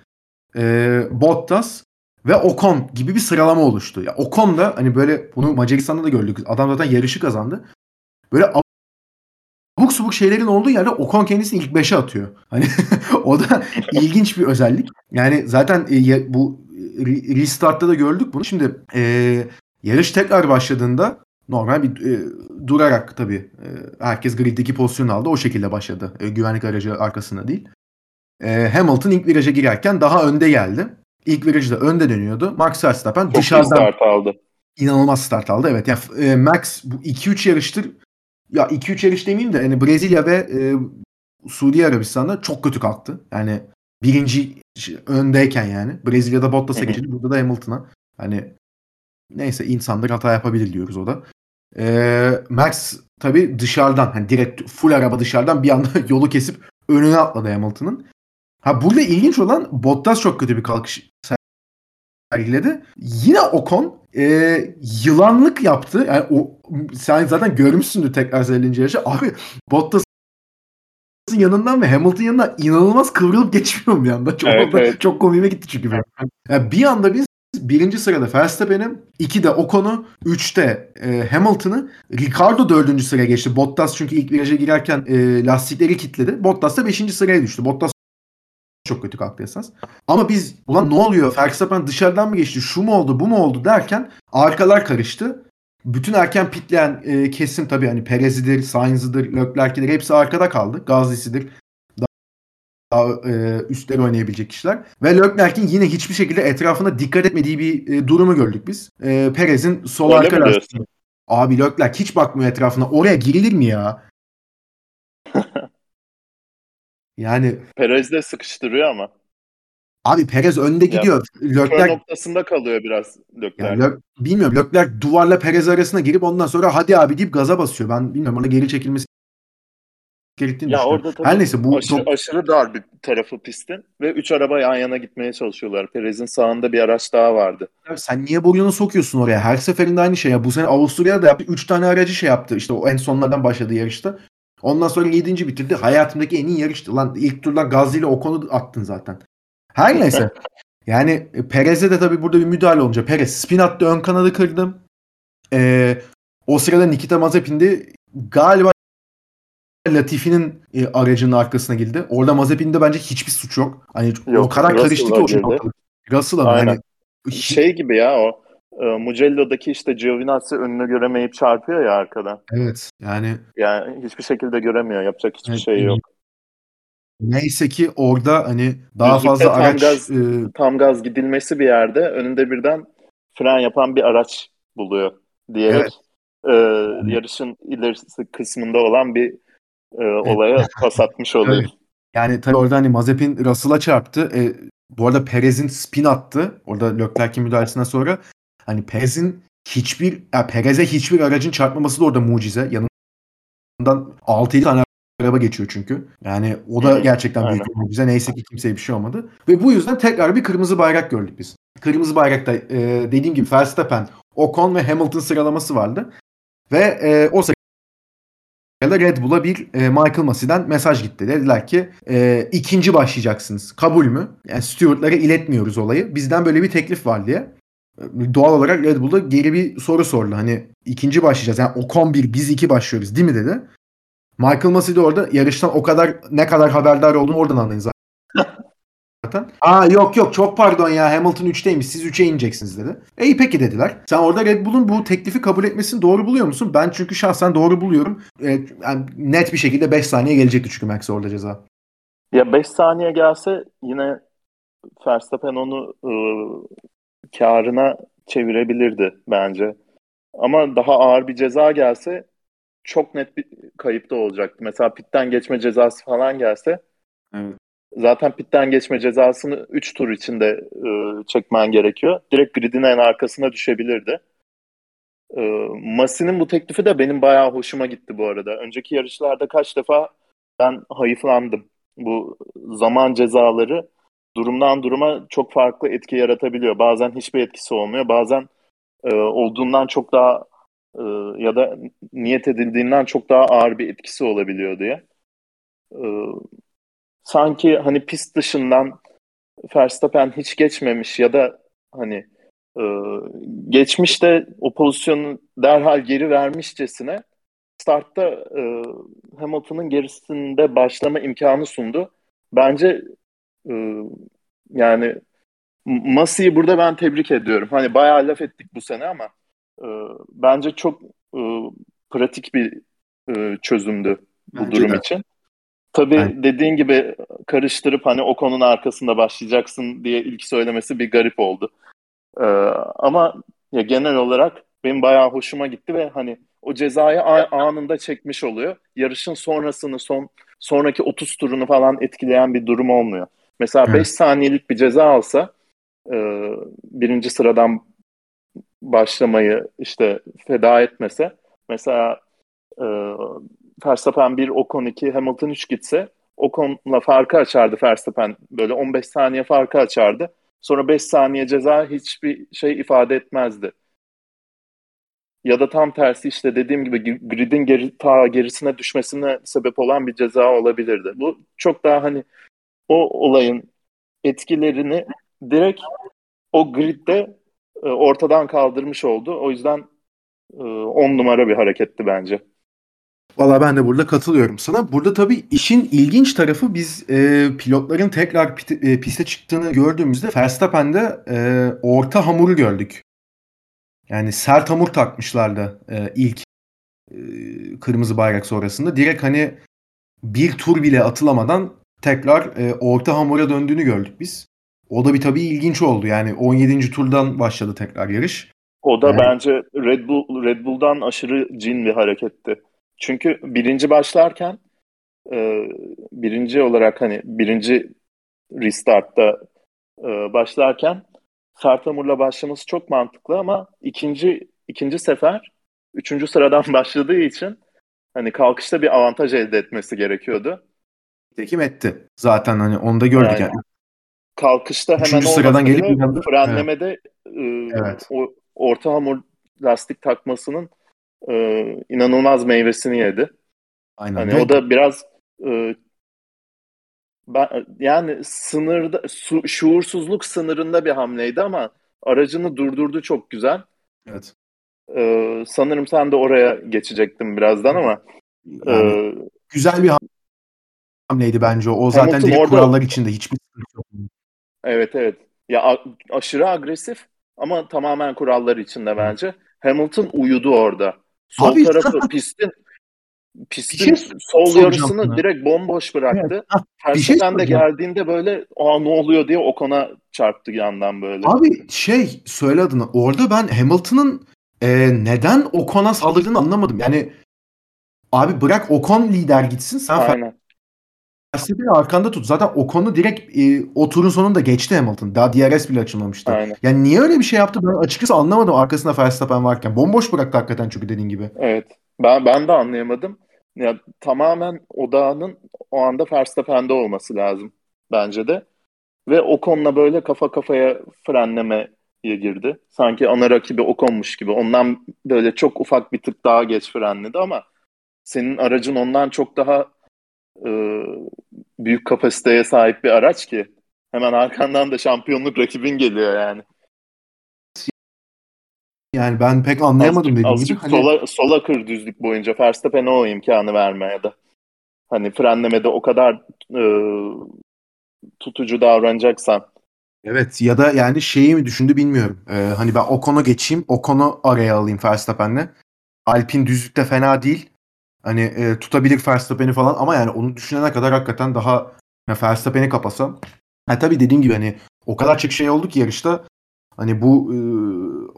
e, Bottas ve Ocon gibi bir sıralama oluştu. Ya Ocon da hani böyle bunu Macaristan'da da gördük. Adam zaten yarışı kazandı. Böyle abuk subuk şeylerin olduğu yerde Ocon kendisini ilk 5'e atıyor. Hani o da ilginç bir özellik. Yani zaten e, bu restart'ta da gördük bunu. Şimdi e, yarış tekrar başladığında normal bir e, durarak tabii e, herkes griddeki pozisyonu aldı. O şekilde başladı. E, güvenlik aracı arkasında değil. E, Hamilton ilk viraja girerken daha önde geldi. İlk virajda önde dönüyordu. Max Verstappen Çok dışarıdan start aldı. İnanılmaz start aldı. Evet. Yani e, Max bu 2-3 yarıştır ya 2-3 yarış demeyeyim de yani Brezilya ve e, Suudi Arabistan'da çok kötü kalktı. Yani birinci öndeyken yani. Brezilya'da Bottas'a geçildi. Burada da Hamilton'a. Hani neyse insanlar hata yapabilir diyoruz o da. E, Max tabi dışarıdan hani direkt full araba dışarıdan bir anda yolu kesip önüne atladı Hamilton'ın. Ha burada ilginç olan Bottas çok kötü bir kalkış sergiledi. Yine Ocon e, yılanlık yaptı. Yani o sen zaten görmüşsündür tekrar 50. yarışı. Abi Bottas'ın yanından ve Hamilton yanından inanılmaz kıvrılıp geçmiyor bir anda. Çok, evet, evet. çok komiğime gitti çünkü. Yani bir anda biz birinci sırada Verstappen'i, iki de Ocon'u, üçte e, Hamilton'ı, Ricardo dördüncü sıraya geçti. Bottas çünkü ilk viraja girerken e, lastikleri kilitledi. Bottas da beşinci sıraya düştü. Bottas çok kötü kalktı esas. Ama biz ulan ne oluyor? Verstappen dışarıdan mı geçti? Şu mu oldu? Bu mu oldu? derken arkalar karıştı. Bütün erken pitleyen e, kesim tabii hani Perez'idir, Sainz'ıdır, Leclerc'idir hepsi arkada kaldı. Gazlisi'dir. Daha e, üstleri oynayabilecek kişiler. Ve Leclerc'in yine hiçbir şekilde etrafına dikkat etmediği bir e, durumu gördük biz. E, Perez'in sol Öyle arka lastiği. Abi Leclerc hiç bakmıyor etrafına. Oraya girilir mi ya? Yani Perez de sıkıştırıyor ama. abi Perez önde gidiyor. Leclerc noktasında kalıyor biraz Leclerc. yani Le- bilmiyorum Leclerc duvarla Perez arasına girip ondan sonra hadi abi deyip gaza basıyor. Ben bilmiyorum ona geri çekilmesi gerektiğini Ya düşünüyorum. orada Her neyse bu aşırı, top- aşırı dar bir tarafı pistin ve üç araba yan yana gitmeye çalışıyorlar. Perez'in sağında bir araç daha vardı. Abi sen niye burnunu sokuyorsun oraya? Her seferinde aynı şey ya. Bu sene Avusturya'da da yaptı. 3 tane aracı şey yaptı. İşte o en sonlardan başladı yarışta. Ondan sonra 7. bitirdi. Hayatımdaki en iyi yarıştı. Lan ilk turda Gazli ile Ocon'u attın zaten. Her neyse. yani e, Perez'e de tabii burada bir müdahale olunca Perez spin attı ön kanadı kırdı. Ee, o sırada Nikita Mazepin de galiba Latifi'nin e, aracının arkasına girdi. Orada Mazepin'de bence hiçbir suç yok. Hani Yok, o kadar karıştı ki o şey Russell'a hani Şey gibi ya o e, Mugello'daki işte Giovinazzi önünü göremeyip çarpıyor ya arkadan. Evet. Yani Yani hiçbir şekilde göremiyor. Yapacak hiçbir Evet, şey yok. neyse ki orada hani daha Düzlükte fazla tam araç gaz- e, Tam gaz gidilmesi bir yerde önünde birden fren yapan bir araç buluyor diyerek e, yarışın ilerisi kısmında olan bir e, olaya pas atmış oluyor. Evet. yani tabii orada hani Mazepin Russell'a çarptı. E, bu arada Perez'in spin attı. Orada Leclerc'in müdahalesinden sonra hani Perez'in hiçbir ya Perez'e hiçbir aracın çarpmaması da orada mucize. Yanından 6-7 tane araba geçiyor çünkü. Yani o da gerçekten büyük bir mucize. Neyse ki kimseye bir şey olmadı. Ve bu yüzden tekrar bir kırmızı bayrak gördük biz. Kırmızı bayrakta e, dediğim gibi Verstappen, Ocon ve Hamilton sıralaması vardı. Ve e, o sırada Red Bull'a bir e, Michael Massey'den mesaj gitti. Dediler ki e, ikinci başlayacaksınız. Kabul mü? Yani stewardlara iletmiyoruz olayı. Bizden böyle bir teklif var diye. E, Doğal olarak Red Bull'a geri bir soru sordu. Hani ikinci başlayacağız. Yani Ocon bir biz iki başlıyoruz değil mi dedi. Michael Massey de orada yarıştan o kadar ne kadar haberdar olduğunu oradan anlayın zaten. Aa yok yok çok pardon ya Hamilton 3'teymiş siz 3'e ineceksiniz dedi. E peki dediler. Sen orada Red Bull'un bu teklifi kabul etmesini doğru buluyor musun? Ben çünkü şahsen doğru buluyorum. E, yani net bir şekilde 5 saniye gelecekti çünkü Max orada ceza. Ya 5 saniye gelse yine Verstappen onu e, karına çevirebilirdi bence. Ama daha ağır bir ceza gelse çok net bir kayıp da olacaktı. Mesela pitten geçme cezası falan gelse Evet. Zaten pitten geçme cezasını 3 tur içinde e, çekmen gerekiyor. Direkt gridin en arkasına düşebilirdi. E, Masi'nin bu teklifi de benim bayağı hoşuma gitti bu arada. Önceki yarışlarda kaç defa ben hayıflandım. Bu zaman cezaları durumdan duruma çok farklı etki yaratabiliyor. Bazen hiçbir etkisi olmuyor. Bazen e, olduğundan çok daha e, ya da niyet edildiğinden çok daha ağır bir etkisi olabiliyor diye. E, sanki hani pist dışından Verstappen hiç geçmemiş ya da hani e, geçmiş de o pozisyonu derhal geri vermişçesine startta e, Hamilton'ın gerisinde başlama imkanı sundu. Bence e, yani Masi'yi burada ben tebrik ediyorum. Hani bayağı laf ettik bu sene ama e, bence çok e, pratik bir e, çözümdü bu Bence durum de. için. Tabii Yani- dediğin gibi karıştırıp hani o konunun arkasında başlayacaksın diye ilk söylemesi bir garip oldu. E, ama ya genel olarak benim bayağı hoşuma gitti ve hani o cezayı anında çekmiş oluyor. Yarışın sonrasını son sonraki 30 turunu falan etkileyen bir durum olmuyor. Mesela Evet. 5 saniyelik bir ceza alsa e, birinci sıradan başlamayı işte feda etmese mesela e, Verstappen 1, Ocon 2, Hamilton 3 gitse Ocon'la farkı açardı Verstappen. Böyle 15 saniye farkı açardı. Sonra 5 saniye ceza hiçbir şey ifade etmezdi. Ya da tam tersi işte dediğim gibi gr- gridin geri, ta gerisine düşmesine sebep olan bir ceza olabilirdi. Bu çok daha hani o olayın etkilerini direkt o gridde e, ortadan kaldırmış oldu. O yüzden 10 numara bir hareketti bence. Valla ben de burada katılıyorum sana. Burada tabii işin ilginç tarafı biz e, pilotların tekrar pit- e, piste çıktığını gördüğümüzde Verstappen'de e, orta hamuru gördük. Yani sert hamur takmışlardı e, ilk e, kırmızı bayrak sonrasında. Direkt hani bir tur bile atılamadan tekrar e, orta hamura döndüğünü gördük biz. O da bir tabii ilginç oldu. Yani 17. turdan başladı tekrar yarış. O da Yani- bence Red Bull Red Bull'dan aşırı cin bir hareketti. Çünkü birinci başlarken e, birinci olarak hani birinci restartta e, başlarken sert hamurla başlaması çok mantıklı ama ikinci ikinci sefer üçüncü sıradan başladığı için hani kalkışta bir avantaj elde etmesi gerekiyordu. Tekim etti. Zaten hani onu da gördük Yani. yani. Kalkışta hemen Üçüncü sıradan gelip bir anda- frenlemede e, Evet. o orta hamur lastik takmasının e, inanılmaz meyvesini yedi. Aynen. Hani o da biraz e, ben, yani sınırda su, şuursuzluk sınırında bir hamleydi ama aracını durdurdu çok güzel. evet. E, sanırım sen de oraya geçecektin birazdan ama Yani e, güzel bir hamleydi bence o. O zaten Hamilton direkt orada- kurallar içinde hiçbir sıkıntı yok. evet evet ya a- aşırı agresif ama tamamen kurallar içinde bence. Hamilton uyudu orada. Sol Abi- tarafı pistin pistin şey sol yarısını sana. direkt bomboş bıraktı. bir şey Verstappen de geldiğinde böyle aa ne oluyor diye Ocon'a çarptı yandan böyle. Abi şey söyle adını. Orada ben Hamilton'ın e, neden Ocon'a saldırdığını anlamadım. Yani abi bırak Ocon lider gitsin. Sen Aynen. Verstappen'i arkanda tut. Zaten Ocon'u direkt e, o turun sonunda geçti Hamilton. Daha DRS bile açılmamıştı. Aynen. Yani niye öyle bir şey yaptı ben açıkçası anlamadım arkasında Verstappen varken. Bomboş bıraktı hakikaten çünkü dediğin gibi. Evet. Ben ben de anlayamadım. Ya tamamen odağının o anda Verstappen'de olması lazım bence de. Ve Ocon'la böyle kafa kafaya frenlemeye girdi. Sanki ana rakibi Ocon'muş gibi. Ondan böyle çok ufak bir tık daha geç frenledi ama senin aracın ondan çok daha e, büyük kapasiteye sahip bir araç ki hemen arkandan da şampiyonluk rakibin geliyor yani. Yani ben pek anlayamadım Azıcık, gibi. Hani, sola, sola kır düzlük boyunca Verstappen'e o imkanı verme ya da. Hani frenlemede o kadar e, tutucu davranacaksan. evet ya da yani şeyi mi düşündü bilmiyorum. Ee, hani ben Ocon'a geçeyim. Ocon'u araya alayım Verstappen'le. Alpin düzlükte fena değil. Hani e, tutabilir Verstappen'i falan ama yani onu düşünene kadar hakikaten daha ya Verstappen'i kapasam. Ha tabii dediğim gibi hani o kadar çok şey oldu ki yarışta. Hani bu e,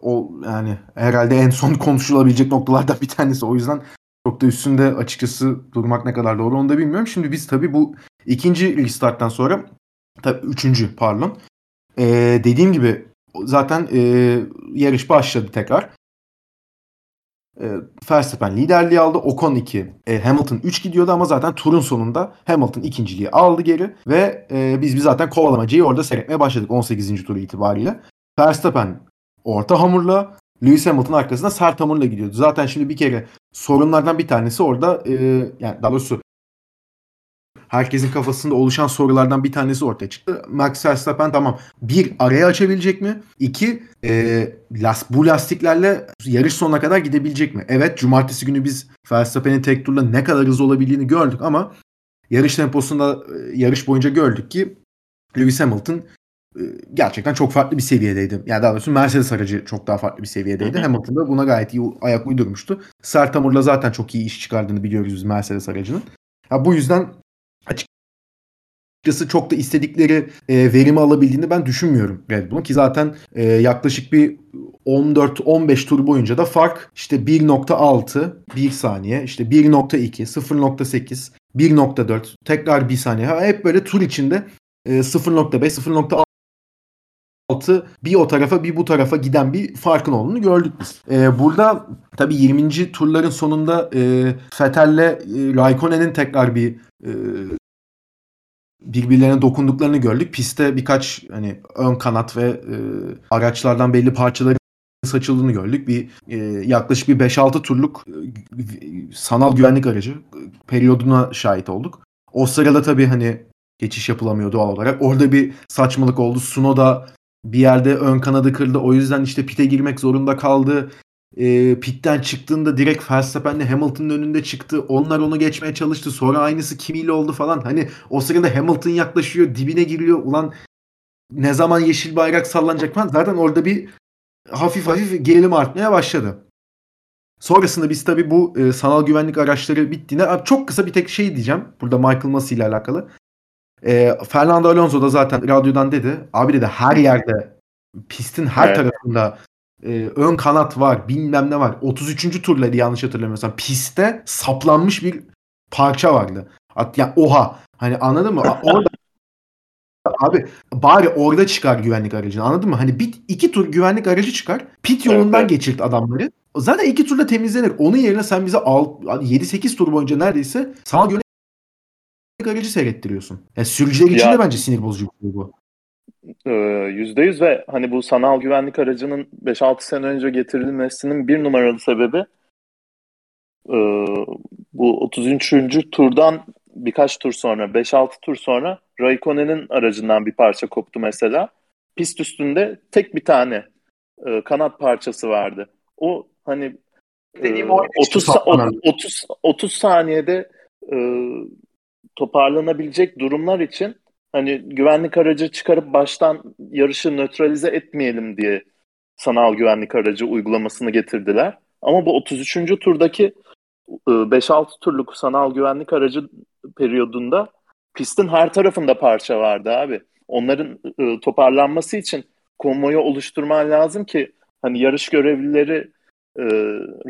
o yani herhalde en son konuşulabilecek noktalardan bir tanesi. O yüzden çok da üstünde açıkçası durmak ne kadar doğru onu da bilmiyorum. Şimdi biz tabii bu ikinci restarttan sonra tabii üçüncü pardon. E, dediğim gibi zaten e, yarış başladı tekrar. E, Verstappen liderliği aldı. Ocon 2. E, Hamilton 3 gidiyordu ama zaten turun sonunda Hamilton ikinciliği aldı geri ve e, biz biz zaten kovalamacayı orada seyretmeye başladık 18. turu itibariyle. Verstappen orta hamurla Lewis Hamilton arkasında sert hamurla gidiyordu. Zaten şimdi bir kere sorunlardan bir tanesi orada e, yani daha doğrusu herkesin kafasında oluşan sorulardan bir tanesi ortaya çıktı. Max Verstappen tamam bir araya açabilecek mi? İki e, las, bu lastiklerle yarış sonuna kadar gidebilecek mi? Evet cumartesi günü biz Verstappen'in tek turla ne kadar hızlı olabildiğini gördük ama yarış temposunda e, yarış boyunca gördük ki Lewis Hamilton e, gerçekten çok farklı bir seviyedeydi. Yani daha doğrusu Mercedes aracı çok daha farklı bir seviyedeydi. Hamilton da buna gayet iyi ayak uydurmuştu. Sert hamurla zaten çok iyi iş çıkardığını biliyoruz biz Mercedes aracının. Ya bu yüzden açıkçası çok da istedikleri e, verimi alabildiğini ben düşünmüyorum Red Bull'un ki zaten e, yaklaşık bir 14-15 tur boyunca da fark işte 1.6 1 saniye işte 1.2 0.8 1.4 tekrar 1 saniye. Hep böyle tur içinde e, 0.5 0.6 bir o tarafa bir bu tarafa giden bir farkın olduğunu gördük biz. E, burada tabii 20. turların sonunda e, Vettel'le e, Raikkonen'in tekrar bir e, birbirlerine dokunduklarını gördük. Pistte birkaç hani ön kanat ve e, araçlardan belli parçaların saçıldığını gördük. Bir e, yaklaşık bir 5-6 turluk e, sanal güvenlik aracı e, periyoduna şahit olduk. O sırada tabii hani geçiş yapılamıyor doğal olarak. Orada bir saçmalık oldu. Sunoda bir yerde ön kanadı kırdı. O yüzden işte pite girmek zorunda kaldı. E, pitten çıktığında direkt Verstappen'le Hamilton'ın önünde çıktı. Onlar onu geçmeye çalıştı. Sonra aynısı kimiyle oldu falan. Hani o sırada Hamilton yaklaşıyor, dibine giriyor. Ulan ne zaman yeşil bayrak sallanacak falan. Zaten orada bir hafif hafif gerilim artmaya başladı. Sonrasında biz tabii bu e, sanal güvenlik araçları bittiğinde çok kısa bir tek şey diyeceğim. Burada Michael Massey ile alakalı. E, Fernando Alonso da zaten radyodan dedi. Abi dedi her yerde pistin her Evet. tarafında e, ön kanat var bilmem ne var. 33. turları yanlış hatırlamıyorsam pistte saplanmış bir parça vardı. At, ya oha hani anladın mı? Orada abi bari orada çıkar güvenlik aracını anladın mı? Hani bir iki tur güvenlik aracı çıkar. Pit yolundan evet. geçirt adamları. Zaten iki turda temizlenir. Onun yerine sen bize 7-8 tur boyunca neredeyse sana güvenlik aracı seyrettiriyorsun. Yani sürücüler için Ya- de bence sinir bozucu bir şey bu. Ee, Yüzde yüz ve hani bu sanal güvenlik aracının 5-6 sene önce getirilmesinin bir numaralı sebebi e, bu 33. turdan birkaç tur sonra 5-6 tur sonra Raikkonen'in aracından bir parça koptu mesela. Pist üstünde tek bir tane e, kanat parçası vardı. O hani Dediğim e, o 30 sa- saplanan. 30 30 saniyede e, toparlanabilecek durumlar için hani güvenlik aracı çıkarıp baştan yarışı nötralize etmeyelim diye sanal güvenlik aracı uygulamasını getirdiler. Ama bu 33. turdaki e, 5-6 turluk sanal güvenlik aracı periyodunda pistin her tarafında parça vardı abi. Onların e, toparlanması için konvoyu oluşturman lazım ki hani yarış görevlileri e,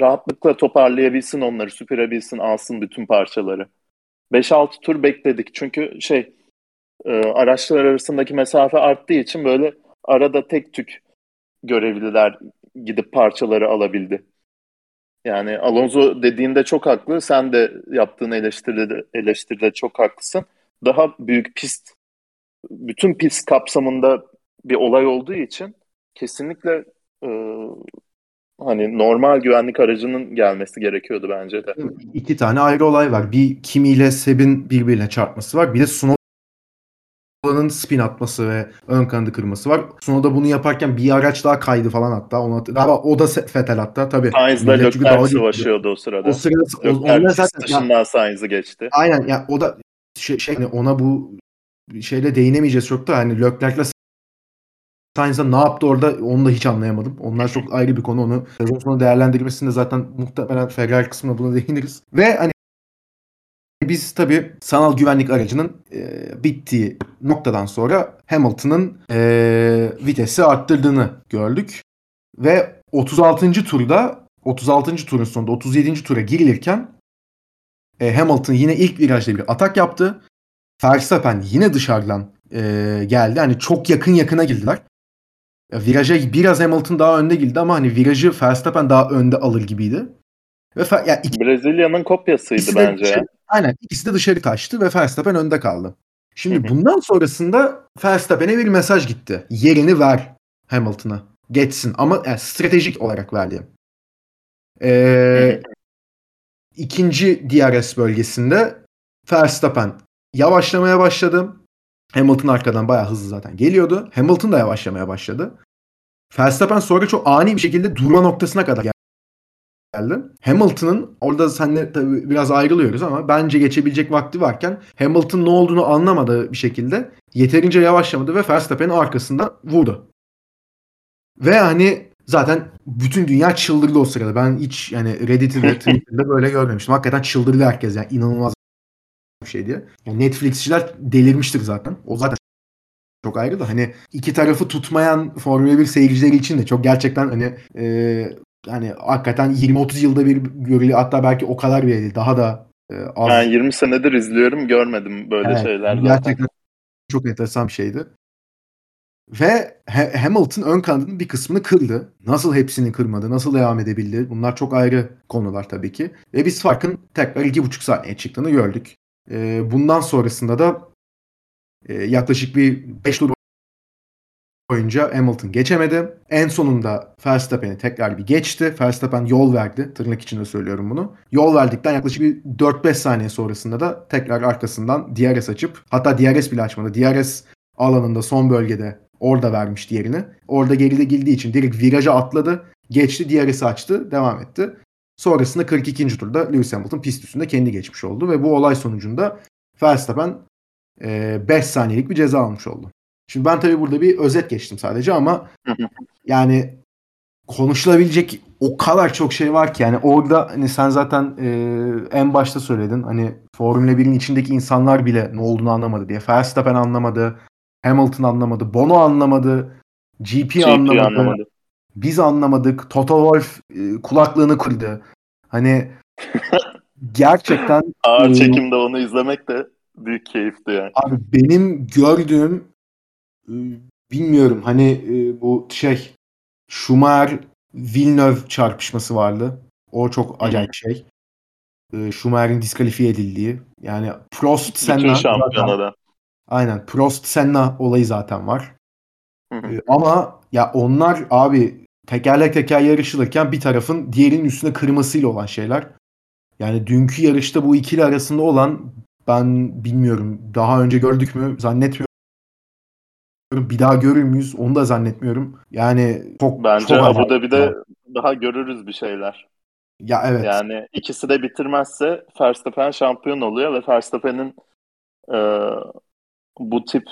rahatlıkla toparlayabilsin onları, süpürebilsin, alsın bütün parçaları. 5-6 tur bekledik çünkü şey e, araçlar arasındaki mesafe arttığı için böyle arada tek tük görevliler gidip parçaları alabildi. Yani Alonso dediğinde çok haklı. Sen de yaptığın eleştiride, eleştiride çok haklısın. Daha büyük pist, bütün pist kapsamında bir olay olduğu için kesinlikle e, hani normal güvenlik aracının gelmesi gerekiyordu bence de. İki tane ayrı olay var. Bir Kimi ile Seb'in birbirine çarpması var. Bir de Sunoda'nın spin atması ve ön kanadı kırması var. Sunoda bunu yaparken bir araç daha kaydı falan hatta. Onu hat- Galiba o da Fetel hatta tabii. Sainz'la Leclerc savaşıyordu o sırada. O sırada Leclerc zaten dışından Sainz'ı geçti. aynen ya o da şey, şey hani ona bu şeyle değinemeyeceğiz çok da hani Leclerc'le Sainz'a ne yaptı orada onu da hiç anlayamadım. Onlar çok ayrı bir konu. Onu sezon değerlendirmesinde zaten muhtemelen Ferrari kısmına buna değiniriz. Ve hani biz tabii sanal güvenlik aracının e, bittiği noktadan sonra Hamilton'ın e, vitesi arttırdığını gördük. Ve 36. turda 36. turun sonunda 37. tura girilirken e, Hamilton yine ilk virajda bir atak yaptı. Verstappen yine dışarıdan e, geldi. Hani çok yakın yakına girdiler. Ya, Viraja biraz Hamilton daha önde girdi ama hani virajı Verstappen daha önde alır gibiydi. Ve Fer- ya iki Brezilya'nın kopyasıydı bence dışarı- aynen ikisi de dışarı kaçtı ve Verstappen önde kaldı. Şimdi bundan sonrasında Verstappen'e bir mesaj gitti. Yerini ver Hamilton'a. Geçsin ama yani stratejik olarak verdi. Ee, ikinci DRS bölgesinde Verstappen yavaşlamaya başladı. Hamilton arkadan bayağı hızlı zaten geliyordu. Hamilton da yavaşlamaya başladı. Verstappen sonra çok ani bir şekilde durma noktasına kadar geldi. Hamilton'ın orada seninle tabii biraz ayrılıyoruz ama bence geçebilecek vakti varken Hamilton ne olduğunu anlamadığı bir şekilde yeterince yavaşlamadı ve Verstappen'in arkasında vurdu. Ve hani zaten bütün dünya çıldırdı o sırada. Ben hiç yani Reddit'i de Twitter'da böyle görmemiştim. Hakikaten çıldırdı herkes yani inanılmaz bir şey diye. Yani Netflixçiler delirmiştir zaten. O zaten çok ayrı da hani iki tarafı tutmayan Formula 1 seyircileri için de çok gerçekten hani e, hani hakikaten 20-30 yılda bir görülüyor. Hatta belki o kadar bile değil. Daha da e, az. Ben 20 senedir izliyorum görmedim böyle Evet, şeyler. Gerçekten çok enteresan bir şeydi. Ve Ha- Hamilton ön kanadının bir kısmını kırdı. Nasıl hepsini kırmadı, nasıl devam edebildi? Bunlar çok ayrı konular tabii ki. Ve biz farkın tekrar iki buçuk saniye çıktığını gördük. Ee, bundan sonrasında da e, yaklaşık bir 5 tur boyunca Hamilton geçemedi. En sonunda Verstappen'i tekrar bir geçti. Verstappen yol verdi. Tırnak içinde söylüyorum bunu. Yol verdikten yaklaşık bir 4-5 saniye sonrasında da tekrar arkasından DRS açıp hatta DRS bile açmadı. DRS alanında son bölgede orada vermiş diğerini. Orada geride girdiği için direkt viraja atladı. Geçti DRS'i açtı. Devam etti. Sonrasında 42. turda Lewis Hamilton pist üstünde kendi geçmiş oldu ve bu olay sonucunda Verstappen 5 saniyelik bir ceza almış oldu. Şimdi ben tabii burada bir özet geçtim sadece ama yani konuşulabilecek o kadar çok şey var ki yani orada hani sen zaten e, en başta söyledin hani Formula 1'in içindeki insanlar bile ne olduğunu anlamadı diye. Verstappen anlamadı, Hamilton anlamadı, Bono anlamadı, GP, GP anlamadı, anlamadı. Biz anlamadık. Toto Wolff e, kulaklığını kırdı. Hani gerçekten ağır e, çekimde onu izlemek de büyük keyifti yani. Abi benim gördüğüm e, bilmiyorum hani e, bu şey Schumacher Villeneuve çarpışması vardı. O çok acayip şey. E, Schumacher'in diskalifiye edildiği. Yani Prost Senna. Şampiyonada. Aynen. Prost Senna olayı zaten var. Hı hı. ama ya onlar abi tekerlek teker yarışılırken bir tarafın diğerinin üstüne kırmasıyla olan şeyler. Yani dünkü yarışta bu ikili arasında olan ben bilmiyorum. Daha önce gördük mü zannetmiyorum. Bir daha görür müyüz? Onu da zannetmiyorum. Yani çok Bence çok Abu Dhabi'de daha görürüz bir şeyler. Ya evet. Yani ikisi de bitirmezse Verstappen şampiyon oluyor ve Verstappen'in e, bu tip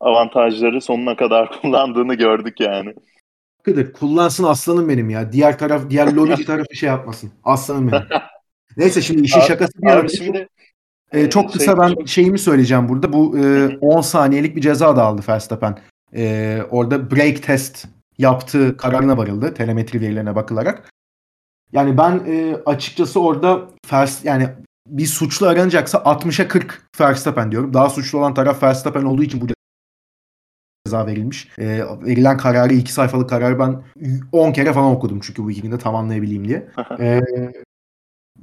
avantajları sonuna kadar kullandığını gördük yani. Kıdır. Kullansın aslanım benim ya. Diğer taraf, diğer lobici tarafı şey yapmasın. Aslanım benim. Neyse şimdi işin şakası bir yana. Şimdi ee, çok şey, kısa ben çok... şeyimi söyleyeceğim burada. Bu e, 10 saniyelik bir ceza da aldı Verstappen. E, orada break test yaptığı kararına varıldı. Telemetri verilerine bakılarak. Yani ben e, açıkçası orada Vers, yani bir suçlu aranacaksa 60'a 40 Verstappen diyorum. Daha suçlu olan taraf Verstappen olduğu için bu ceza verilmiş. E, verilen kararı iki sayfalık kararı ben 10 kere falan okudum çünkü bu ikini de tamamlayabileyim diye. e,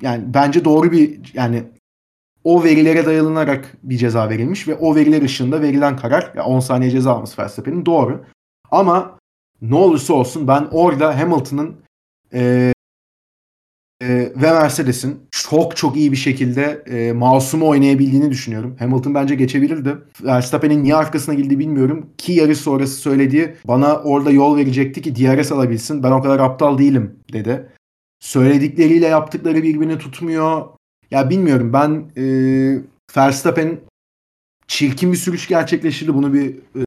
yani bence doğru bir yani o verilere dayalınarak bir ceza verilmiş ve o veriler ışığında verilen karar ya 10 saniye ceza alması Verstappen'in doğru. Ama ne olursa olsun ben orada Hamilton'ın e, e, ve Mercedes'in çok çok iyi bir şekilde e, masumu oynayabildiğini düşünüyorum. Hamilton bence geçebilirdi. Verstappen'in niye arkasına girdiği bilmiyorum. Ki yarış sonrası söylediği bana orada yol verecekti ki DRS alabilsin. Ben o kadar aptal değilim dedi. Söyledikleriyle yaptıkları birbirini tutmuyor. Ya bilmiyorum ben e, Verstappen çirkin bir sürüş gerçekleştirdi. Bunu bir e,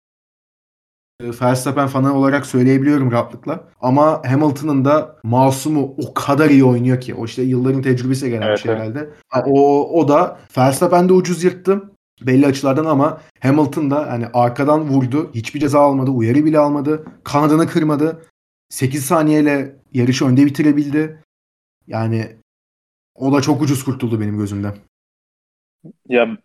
Verstappen fanı olarak söyleyebiliyorum rahatlıkla. Ama Hamilton'ın da masumu o kadar iyi oynuyor ki. O işte yılların tecrübesi gelen evet, bir şey herhalde. O, o da Verstappen de ucuz yırttı belli açılardan ama Hamilton da hani arkadan vurdu. Hiçbir ceza almadı. Uyarı bile almadı. Kanadını kırmadı. 8 saniyeyle yarışı önde bitirebildi. Yani o da çok ucuz kurtuldu benim gözümde. Ya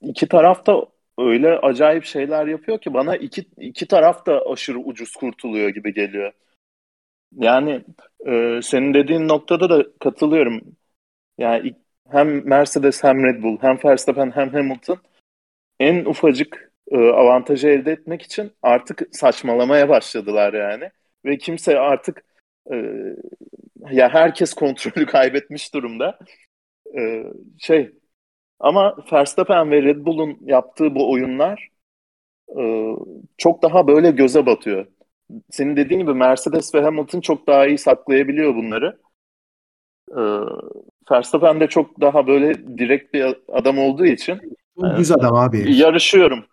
iki taraf da öyle acayip şeyler yapıyor ki bana iki, iki taraf da aşırı ucuz kurtuluyor gibi geliyor. Yani e, senin dediğin noktada da katılıyorum. Yani hem Mercedes hem Red Bull hem Verstappen hem Hamilton en ufacık e, avantajı elde etmek için artık saçmalamaya başladılar yani. Ve kimse artık e, ya herkes kontrolü kaybetmiş durumda. E, şey ama Verstappen ve Red Bull'un yaptığı bu oyunlar e, çok daha böyle göze batıyor. Senin dediğin gibi Mercedes ve Hamilton çok daha iyi saklayabiliyor bunları. E, Verstappen de çok daha böyle direkt bir adam olduğu için Düz adam abi. Yarışıyorum.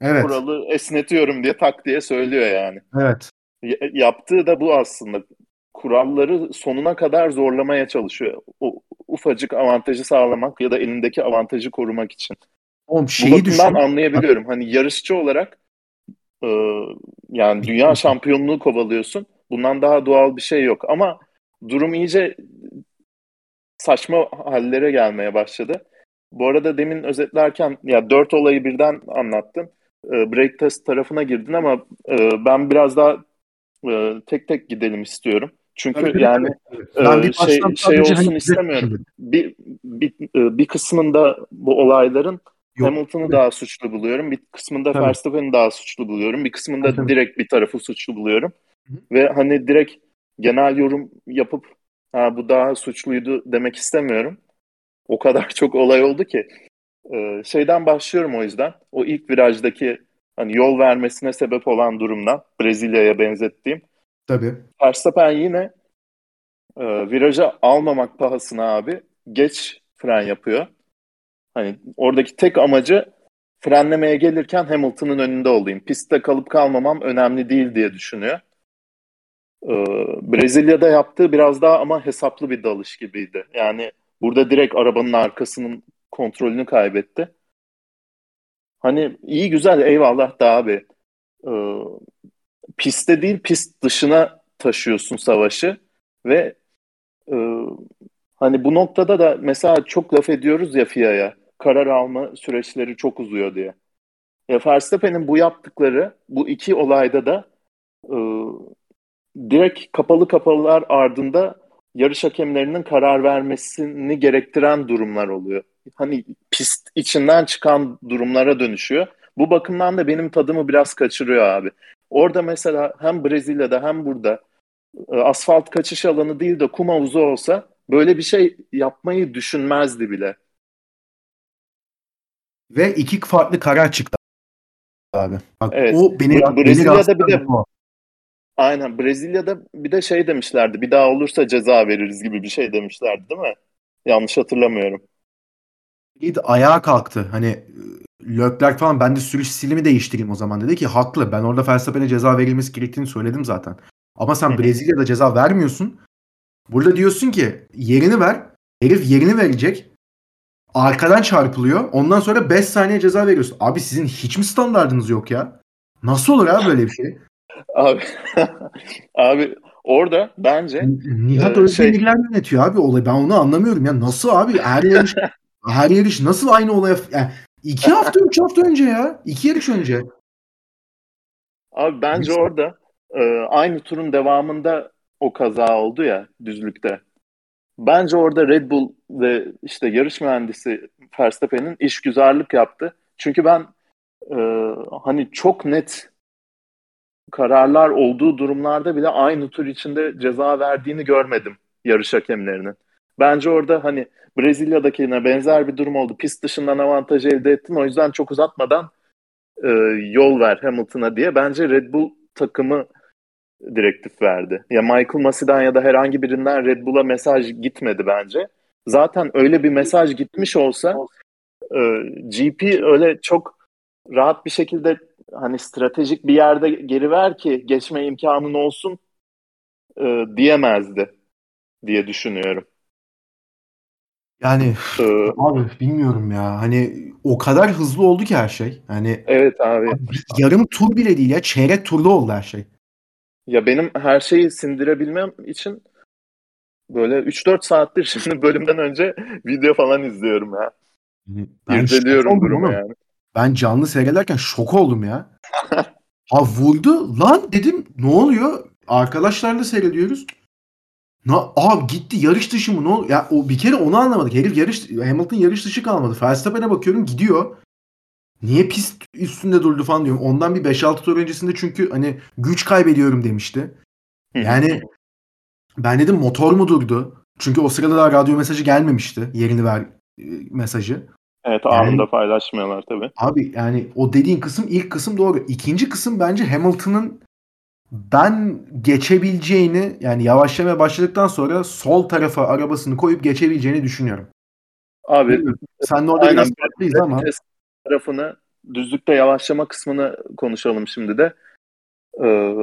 Evet. Kuralı esnetiyorum diye tak diye söylüyor yani. Evet. Y- yaptığı da bu aslında. Kuralları sonuna kadar zorlamaya çalışıyor. O ufacık avantajı sağlamak ya da elindeki avantajı korumak için. Oğlum şeyi düşün. anlayabiliyorum. Hani yarışçı olarak e, yani dünya şampiyonluğu kovalıyorsun. Bundan daha doğal bir şey yok. Ama durum iyice saçma hallere gelmeye başladı. Bu arada demin özetlerken ya dört olayı birden anlattın. E, break test tarafına girdin ama e, ben biraz daha e, tek tek gidelim istiyorum. Çünkü tabii, yani. E, şey şey olsun hani istemiyorum. Bir, bir e, bir kısmında bu olayların Yok. Hamilton'ı daha suçlu buluyorum. Bir kısmında. Verstappen'i daha suçlu buluyorum. Bir kısmında tabii. direkt bir tarafı suçlu buluyorum. Hı-hı. Ve hani direkt genel yorum yapıp ha bu daha suçluydu demek istemiyorum. O kadar çok olay oldu ki. Ee, şeyden başlıyorum o yüzden. O ilk virajdaki hani yol vermesine sebep olan durumdan Brezilya'ya benzettiğim. Tabii. Verstappen yine e, viraja almamak pahasına abi geç fren yapıyor. Hani oradaki tek amacı frenlemeye gelirken Hamilton'ın önünde olayım. Pistte kalıp kalmamam önemli değil diye düşünüyor. Brezilya'da yaptığı biraz daha ama hesaplı bir dalış gibiydi. Yani burada direkt arabanın arkasının kontrolünü kaybetti. Hani iyi güzel eyvallah da abi. Ee, piste değil pist dışına taşıyorsun savaşı ve e, hani bu noktada da mesela çok laf ediyoruz ya FIA'ya karar alma süreçleri çok uzuyor diye. Ya Verstappen'in bu yaptıkları bu iki olayda da e, direkt kapalı kapalılar ardında yarış hakemlerinin karar vermesini gerektiren durumlar oluyor. Hani pist içinden çıkan durumlara dönüşüyor. Bu bakımdan da benim tadımı biraz kaçırıyor abi. Orada mesela hem Brezilya'da hem burada e, asfalt kaçış alanı değil de kum havuzu olsa böyle bir şey yapmayı düşünmezdi bile. Ve iki farklı karar çıktı abi. Bak, evet. O beni, Brezilya'da beni bir de o. Aynen Brezilya'da bir de şey demişlerdi bir daha olursa ceza veririz gibi bir şey demişlerdi değil mi? Yanlış hatırlamıyorum. Ayağa kalktı. Hani Leclerc falan ben de sürüş stilimi değiştireyim o zaman dedi ki haklı. Ben orada Verstappen'e ceza verilmesi gerektiğini söyledim zaten. Ama sen Brezilya'da ceza vermiyorsun. Burada diyorsun ki yerini ver. Herif yerini verecek. Arkadan çarpılıyor. Ondan sonra 5 saniye ceza veriyorsun. Abi sizin hiç mi standartınız yok ya? Nasıl olur abi böyle bir şey? Abi, abi orada bence Nihat e, şey... yönetiyor abi olayı. Ben onu anlamıyorum ya. Nasıl abi? Her yarış her yarış nasıl aynı olaya yani iki hafta üç hafta önce ya. iki yarış önce. Abi bence Neyse. orada e, aynı turun devamında o kaza oldu ya düzlükte. Bence orada Red Bull ve işte yarış mühendisi Verstappen'in işgüzarlık yaptı. Çünkü ben e, hani çok net kararlar olduğu durumlarda bile aynı tur içinde ceza verdiğini görmedim yarış hakemlerinin. Bence orada hani Brezilya'dakine benzer bir durum oldu. Pist dışından avantaj elde ettin. O yüzden çok uzatmadan e, yol ver Hamilton'a diye. Bence Red Bull takımı direktif verdi. Ya Michael Masi'den ya da herhangi birinden Red Bull'a mesaj gitmedi bence. Zaten öyle bir mesaj gitmiş olsa e, GP öyle çok rahat bir şekilde hani stratejik bir yerde geri ver ki geçme imkanın olsun e, diyemezdi diye düşünüyorum. Yani ee, abi bilmiyorum ya. Hani o kadar hızlı oldu ki her şey. Hani Evet abi. yarım tur bile değil ya. Çeyrek turda oldu her şey. Ya benim her şeyi sindirebilmem için böyle 3-4 saattir şimdi bölümden önce video falan izliyorum ya. Ben İrdeliyorum durumu yani. Ben canlı seyrederken şok oldum ya. ha vurdu lan dedim ne oluyor? Arkadaşlarla seyrediyoruz. Na, abi gitti yarış dışı mı ne oldu? Ya o bir kere onu anlamadık. Herif yarış Hamilton yarış dışı kalmadı. Verstappen'e bakıyorum gidiyor. Niye pist üstünde durdu falan diyorum. Ondan bir 5-6 tur öncesinde çünkü hani güç kaybediyorum demişti. Yani ben dedim motor mu durdu? Çünkü o sırada daha radyo mesajı gelmemişti. Yerini ver e, mesajı. Evet anında yani, paylaşmıyorlar tabii. Abi yani o dediğin kısım ilk kısım doğru. İkinci kısım bence Hamilton'ın ben geçebileceğini yani yavaşlamaya başladıktan sonra sol tarafa arabasını koyup geçebileceğini düşünüyorum. Abi sen de orada biraz farklıyız ama. Tarafını düzlükte yavaşlama kısmını konuşalım şimdi de. Ee,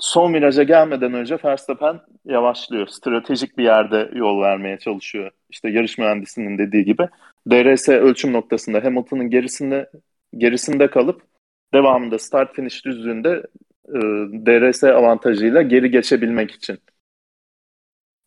son viraja gelmeden önce Verstappen yavaşlıyor. Stratejik bir yerde yol vermeye çalışıyor. İşte yarış mühendisinin dediği gibi. DRS ölçüm noktasında Hamilton'ın gerisinde gerisinde kalıp devamında start finish düzlüğünde e, DRS avantajıyla geri geçebilmek için.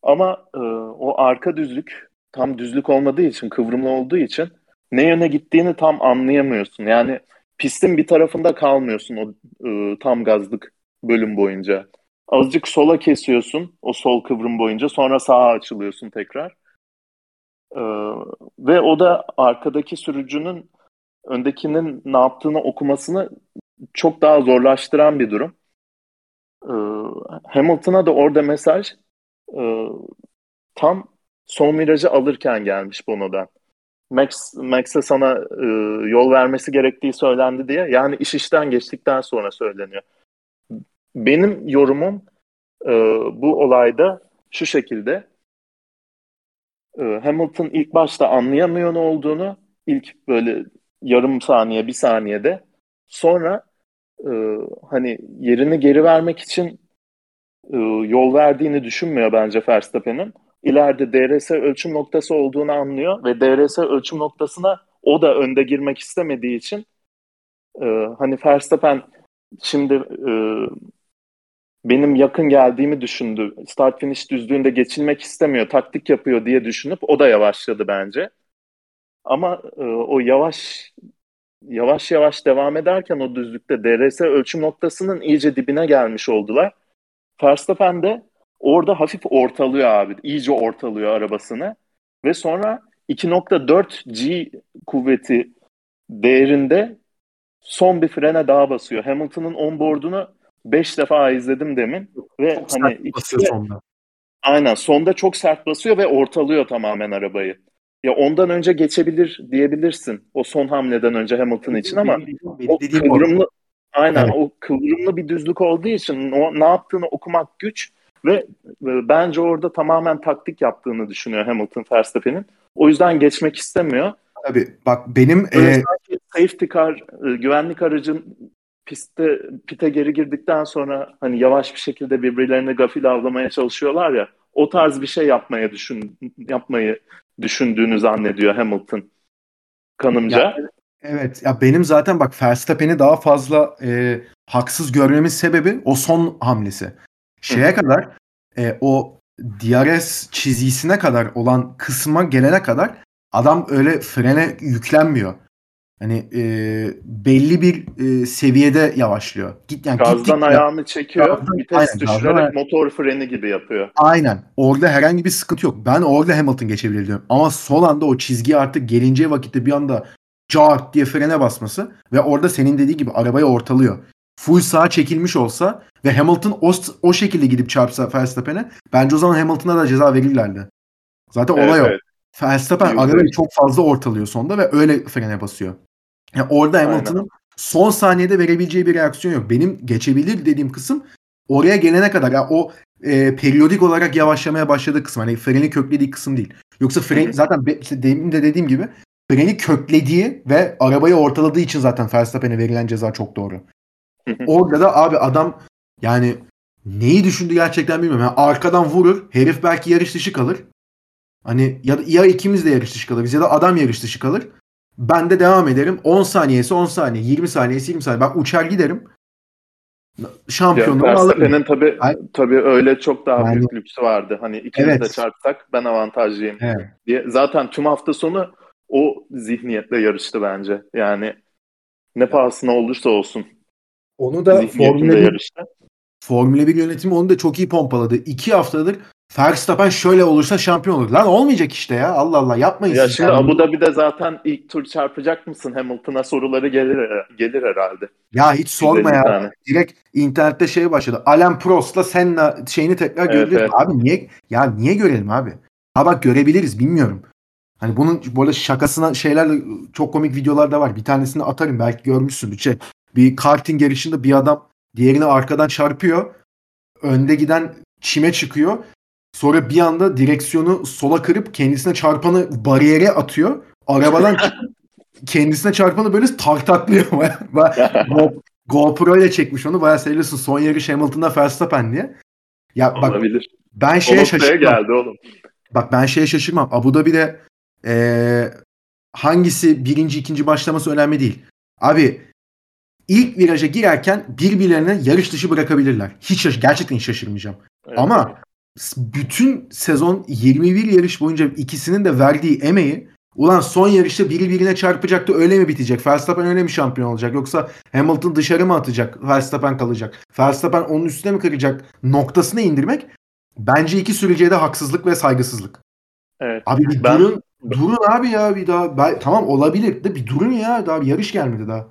Ama e, o arka düzlük tam düzlük olmadığı için, kıvrımlı olduğu için ne yöne gittiğini tam anlayamıyorsun. Yani pistin bir tarafında kalmıyorsun o e, tam gazlık bölüm boyunca. Azıcık sola kesiyorsun o sol kıvrım boyunca sonra sağa açılıyorsun tekrar. Ee, ve o da arkadaki sürücünün öndekinin ne yaptığını okumasını çok daha zorlaştıran bir durum. Ee, Hamilton'a da orada mesaj e, tam son virajı alırken gelmiş Bono'dan. Max Max'e sana e, yol vermesi gerektiği söylendi diye. Yani iş işten geçtikten sonra söyleniyor. Benim yorumum e, bu olayda şu şekilde. Hamilton ilk başta anlayamıyor ne olduğunu. ilk böyle yarım saniye, bir saniyede. Sonra e, hani yerini geri vermek için e, yol verdiğini düşünmüyor bence Verstappen'in. İleride DRS ölçüm noktası olduğunu anlıyor ve DRS ölçüm noktasına o da önde girmek istemediği için e, hani Verstappen şimdi e, benim yakın geldiğimi düşündü. Start finish düzlüğünde geçilmek istemiyor, taktik yapıyor diye düşünüp o da yavaşladı bence. Ama e, o yavaş yavaş yavaş devam ederken o düzlükte DRS ölçüm noktasının iyice dibine gelmiş oldular. Verstappen de orada hafif ortalıyor abi. İyice ortalıyor arabasını. Ve sonra 2.4 G kuvveti değerinde son bir frene daha basıyor. Hamilton'ın onboard'unu 5 defa izledim demin ve çok hani sert basıyor ikisi- sonda. aynen sonda çok sert basıyor ve ortalıyor tamamen arabayı. Ya ondan önce geçebilir diyebilirsin o son hamleden önce Hamilton için ama o kıvrımlı aynen Evet. o kıvrımlı bir düzlük olduğu için o ne yaptığını okumak güç ve e, bence orada tamamen taktik yaptığını düşünüyor Hamilton Verstappen'in. O yüzden geçmek istemiyor. Tabii bak benim Böyle e, safety car, e, güvenlik aracın pistte pite geri girdikten sonra hani yavaş bir şekilde birbirlerini gafil avlamaya çalışıyorlar ya. O tarz bir şey yapmaya düşün yapmayı düşündüğünü zannediyor Hamilton kanımca. Evet ya benim zaten bak Verstappen'i daha fazla e, haksız görmemin sebebi o son hamlesi. Şeye kadar e, o DRS çizgisine kadar olan kısma gelene kadar adam öyle frene yüklenmiyor. Hani e, belli bir e, seviyede yavaşlıyor. Git yani Gazdan ayağını çekiyor, Gazdan- vites aynen, gazdan düşürerek ayak- motor freni gibi yapıyor. Aynen. Orada herhangi bir sıkıntı yok. Ben orada Hamilton geçebilir diyorum. Ama son anda o çizgiye artık gelince vakitte bir anda cart diye frene basması ve orada senin dediği gibi arabayı ortalıyor. Full sağa çekilmiş olsa ve Hamilton o, o şekilde gidip çarpsa Verstappen'e bence o zaman Hamilton'a da ceza verirlerdi. Zaten Evet, olay o. evet. Verstappen arabayı çok fazla ortalıyor sonda ve öyle frene basıyor. Yani orada. Hamilton'ın son saniyede verebileceği bir reaksiyon yok. Benim geçebilir dediğim kısım oraya gelene kadar yani o e, periyodik olarak yavaşlamaya başladığı kısım. Hani freni köklediği kısım değil. Yoksa fren zaten be, işte demin de dediğim gibi freni köklediği ve arabayı ortaladığı için zaten Verstappen'e verilen ceza çok doğru. Orada da abi adam yani neyi düşündü gerçekten bilmiyorum. Yani arkadan vurur. Herif belki yarış dışı kalır. Hani ya, ya ikimiz de yarış dışı kalırız ya da adam yarış dışı kalır. Ben de devam ederim. 10 saniyesi 10 saniye, 20 saniyesi 20 saniye. Ben uçar giderim. Ya, Şampiyonluğu alırım. Verstappen'in tabii, tabii öyle çok daha Yani- büyük lüksü vardı. Hani ikimiz Evet. de çarpsak ben avantajlıyım Evet. diye. Zaten tüm hafta sonu o zihniyetle yarıştı bence. Yani ne pahasına olursa olsun Onu da Formula 1, yarıştı. Formula 1 yönetimi onu da çok iyi pompaladı. 2 haftadır Verstappen şöyle olursa şampiyon olur. Lan olmayacak işte ya. Allah Allah yapmayın Ya şimdi Yani- Abu Dhabi'de zaten ilk tur çarpacak mısın Hamilton'a soruları gelir gelir herhalde. Ya hiç sorma 150 ya. tane. Direkt internette şey başladı. Alain Prost'la Senna şeyini tekrar Evet, görebiliriz. evet. Abi niye ya niye görelim abi? Ha bak görebiliriz bilmiyorum. Hani bunun bu arada şakasına şeylerle çok komik videolar da var. Bir tanesini atarım belki görmüşsündür. Şey, bir karting yarışında bir adam diğerini arkadan çarpıyor. Önde giden çime çıkıyor. Sonra bir anda direksiyonu sola kırıp kendisine çarpanı bariyere atıyor. Arabadan kendisine çarpanı böyle tartaklıyor. GoPro ile çekmiş onu. Bayağı seviyorsun. Son yarış Hamilton'da Verstappen diye. Ya bak Olabilir. ben şeye noktaya şaşırmam. geldi oğlum. Bak ben şeye şaşırmam. Abu Dhabi'de eee hangisi birinci ikinci başlaması önemli değil. Abi ilk viraja girerken birbirlerine yarış dışı bırakabilirler. Hiç şaş- gerçekten hiç şaşırmayacağım. Evet. Ama bütün sezon 21 yarış boyunca ikisinin de verdiği emeği ulan son yarışta biri birine çarpacaktı öyle mi bitecek? Verstappen öyle mi şampiyon olacak? Yoksa Hamilton dışarı mı atacak? Verstappen kalacak. Verstappen onun üstüne mi kıracak? Noktasına indirmek bence iki sürücüye de haksızlık ve saygısızlık. Evet. Abi bir Ben- durun. Durun abi ya bir daha. Ben- tamam olabilir de bir durun ya. Daha bir yarış gelmedi daha.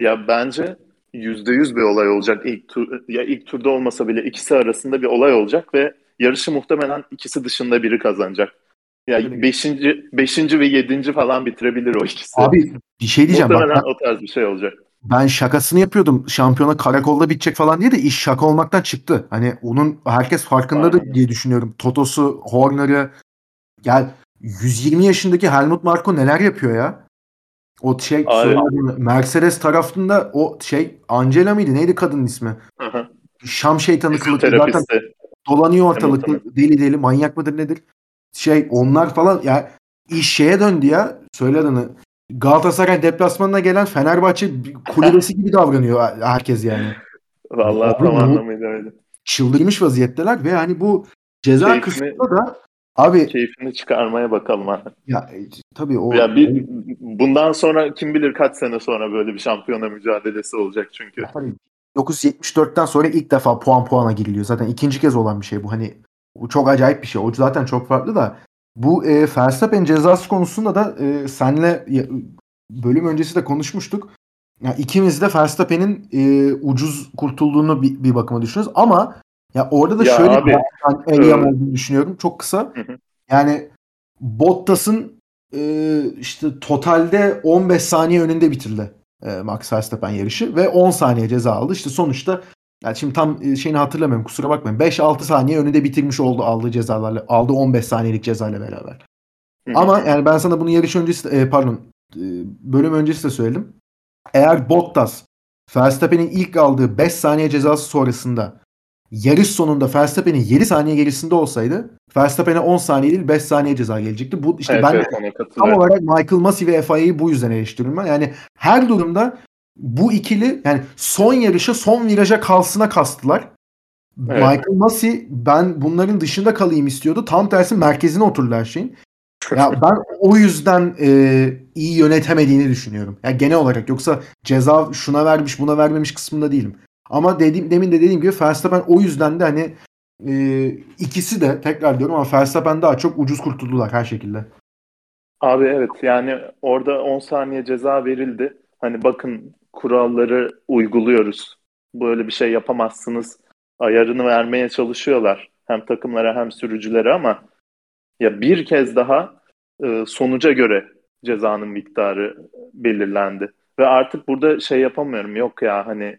Ya bence yüzde yüz bir olay olacak ilk tur ya ilk turda olmasa bile ikisi arasında bir olay olacak ve yarışı muhtemelen ikisi dışında biri kazanacak. Ya Öyle. beşinci, beşinci ve yedinci falan bitirebilir o ikisi. Abi bir şey diyeceğim. Bak, muhtemelen ben, o tarz bir şey olacak. ben şakasını yapıyordum. Şampiyona karakolda bitecek falan diye de iş şaka olmaktan çıktı. Hani onun herkes farkındadır Aynen. diye düşünüyorum. Totosu, Horner'ı gel 120 yaşındaki Helmut Marko neler yapıyor ya? O şey söyledim, Mercedes tarafında o şey Angela mıydı? Neydi kadının ismi? Hı hı. Şam şeytanı kılıklı zaten Dolanıyor ortalıkta deli deli manyak mıdır nedir? Şey onlar falan ya iş şeye döndü ya. Söyle adını. Galatasaray deplasmanına gelen Fenerbahçe kulübesi gibi davranıyor herkes yani. Vallahi tam anlamıyla öyle. Çıldırmış vaziyetteler ve hani bu ceza keyfini, kısmında da abi keyfini çıkarmaya bakalım abi. Ya e, tabii o ya bir bundan sonra kim bilir kaç sene sonra böyle bir şampiyona mücadelesi olacak çünkü. Tabii 1974'ten sonra ilk defa puan puana giriliyor. Zaten ikinci kez olan bir şey bu. Hani bu çok acayip bir şey. O zaten çok farklı da bu e, Verstappen cezası konusunda da e, senle bölüm öncesi de konuşmuştuk. Yani ikimiz de Verstappen'in e, ucuz kurtulduğunu bir, bir bakıma düşünüyoruz ama ya orada da ya şöyle abi, bir Eliam olduğunu düşünüyorum. Çok kısa. Yani Bottas'ın e, işte totalde 15 saniye önünde bitirdi e, Max Verstappen yarışı ve 10 saniye ceza aldı. İşte sonuçta yani şimdi tam e, şeyini hatırlamıyorum kusura bakmayın. 5-6 saniye önünde bitirmiş oldu aldığı cezalarla. Aldığı 15 saniyelik cezayla beraber. Hı-hı. Ama yani ben sana bunu yarış öncesi e, pardon e, bölüm öncesi de söyledim. Eğer Bottas Verstappen'in ilk aldığı 5 saniye cezası sonrasında yarış sonunda Verstappen'in 7 saniye gerisinde olsaydı Verstappen'e 10 saniye değil 5 saniye ceza gelecekti. Bu işte evet, ben evet, tam olarak Michael Massey ve FIA'yı bu yüzden eleştiriyorum ben. Yani her durumda bu ikili yani son yarışa son viraja kalsına kastılar. Evet. Michael Massey ben bunların dışında kalayım istiyordu. Tam tersi merkezine oturdu her şeyin. Ya ben o yüzden e, iyi yönetemediğini düşünüyorum. Ya yani genel olarak yoksa ceza şuna vermiş buna vermemiş kısmında değilim. Ama dediğim, demin de dediğim gibi Verstappen o yüzden de hani e, ikisi de tekrar diyorum ama Verstappen daha çok ucuz kurtuldular her şekilde. Abi evet yani orada 10 saniye ceza verildi. Hani bakın kuralları uyguluyoruz. Böyle bir şey yapamazsınız. Ayarını vermeye çalışıyorlar. Hem takımlara hem sürücülere ama ya bir kez daha e, sonuca göre cezanın miktarı belirlendi. Ve artık burada şey yapamıyorum. Yok ya hani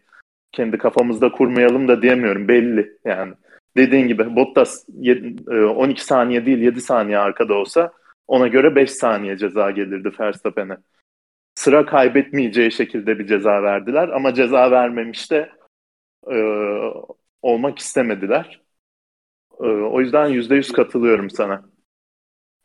kendi kafamızda kurmayalım da diyemiyorum. Belli yani. Dediğin gibi Bottas 12 e, saniye değil 7 saniye arkada olsa ona göre 5 saniye ceza gelirdi Verstappen'e. Sıra kaybetmeyeceği şekilde bir ceza verdiler ama ceza vermemiş de e, olmak istemediler. E, o yüzden %100 katılıyorum sana.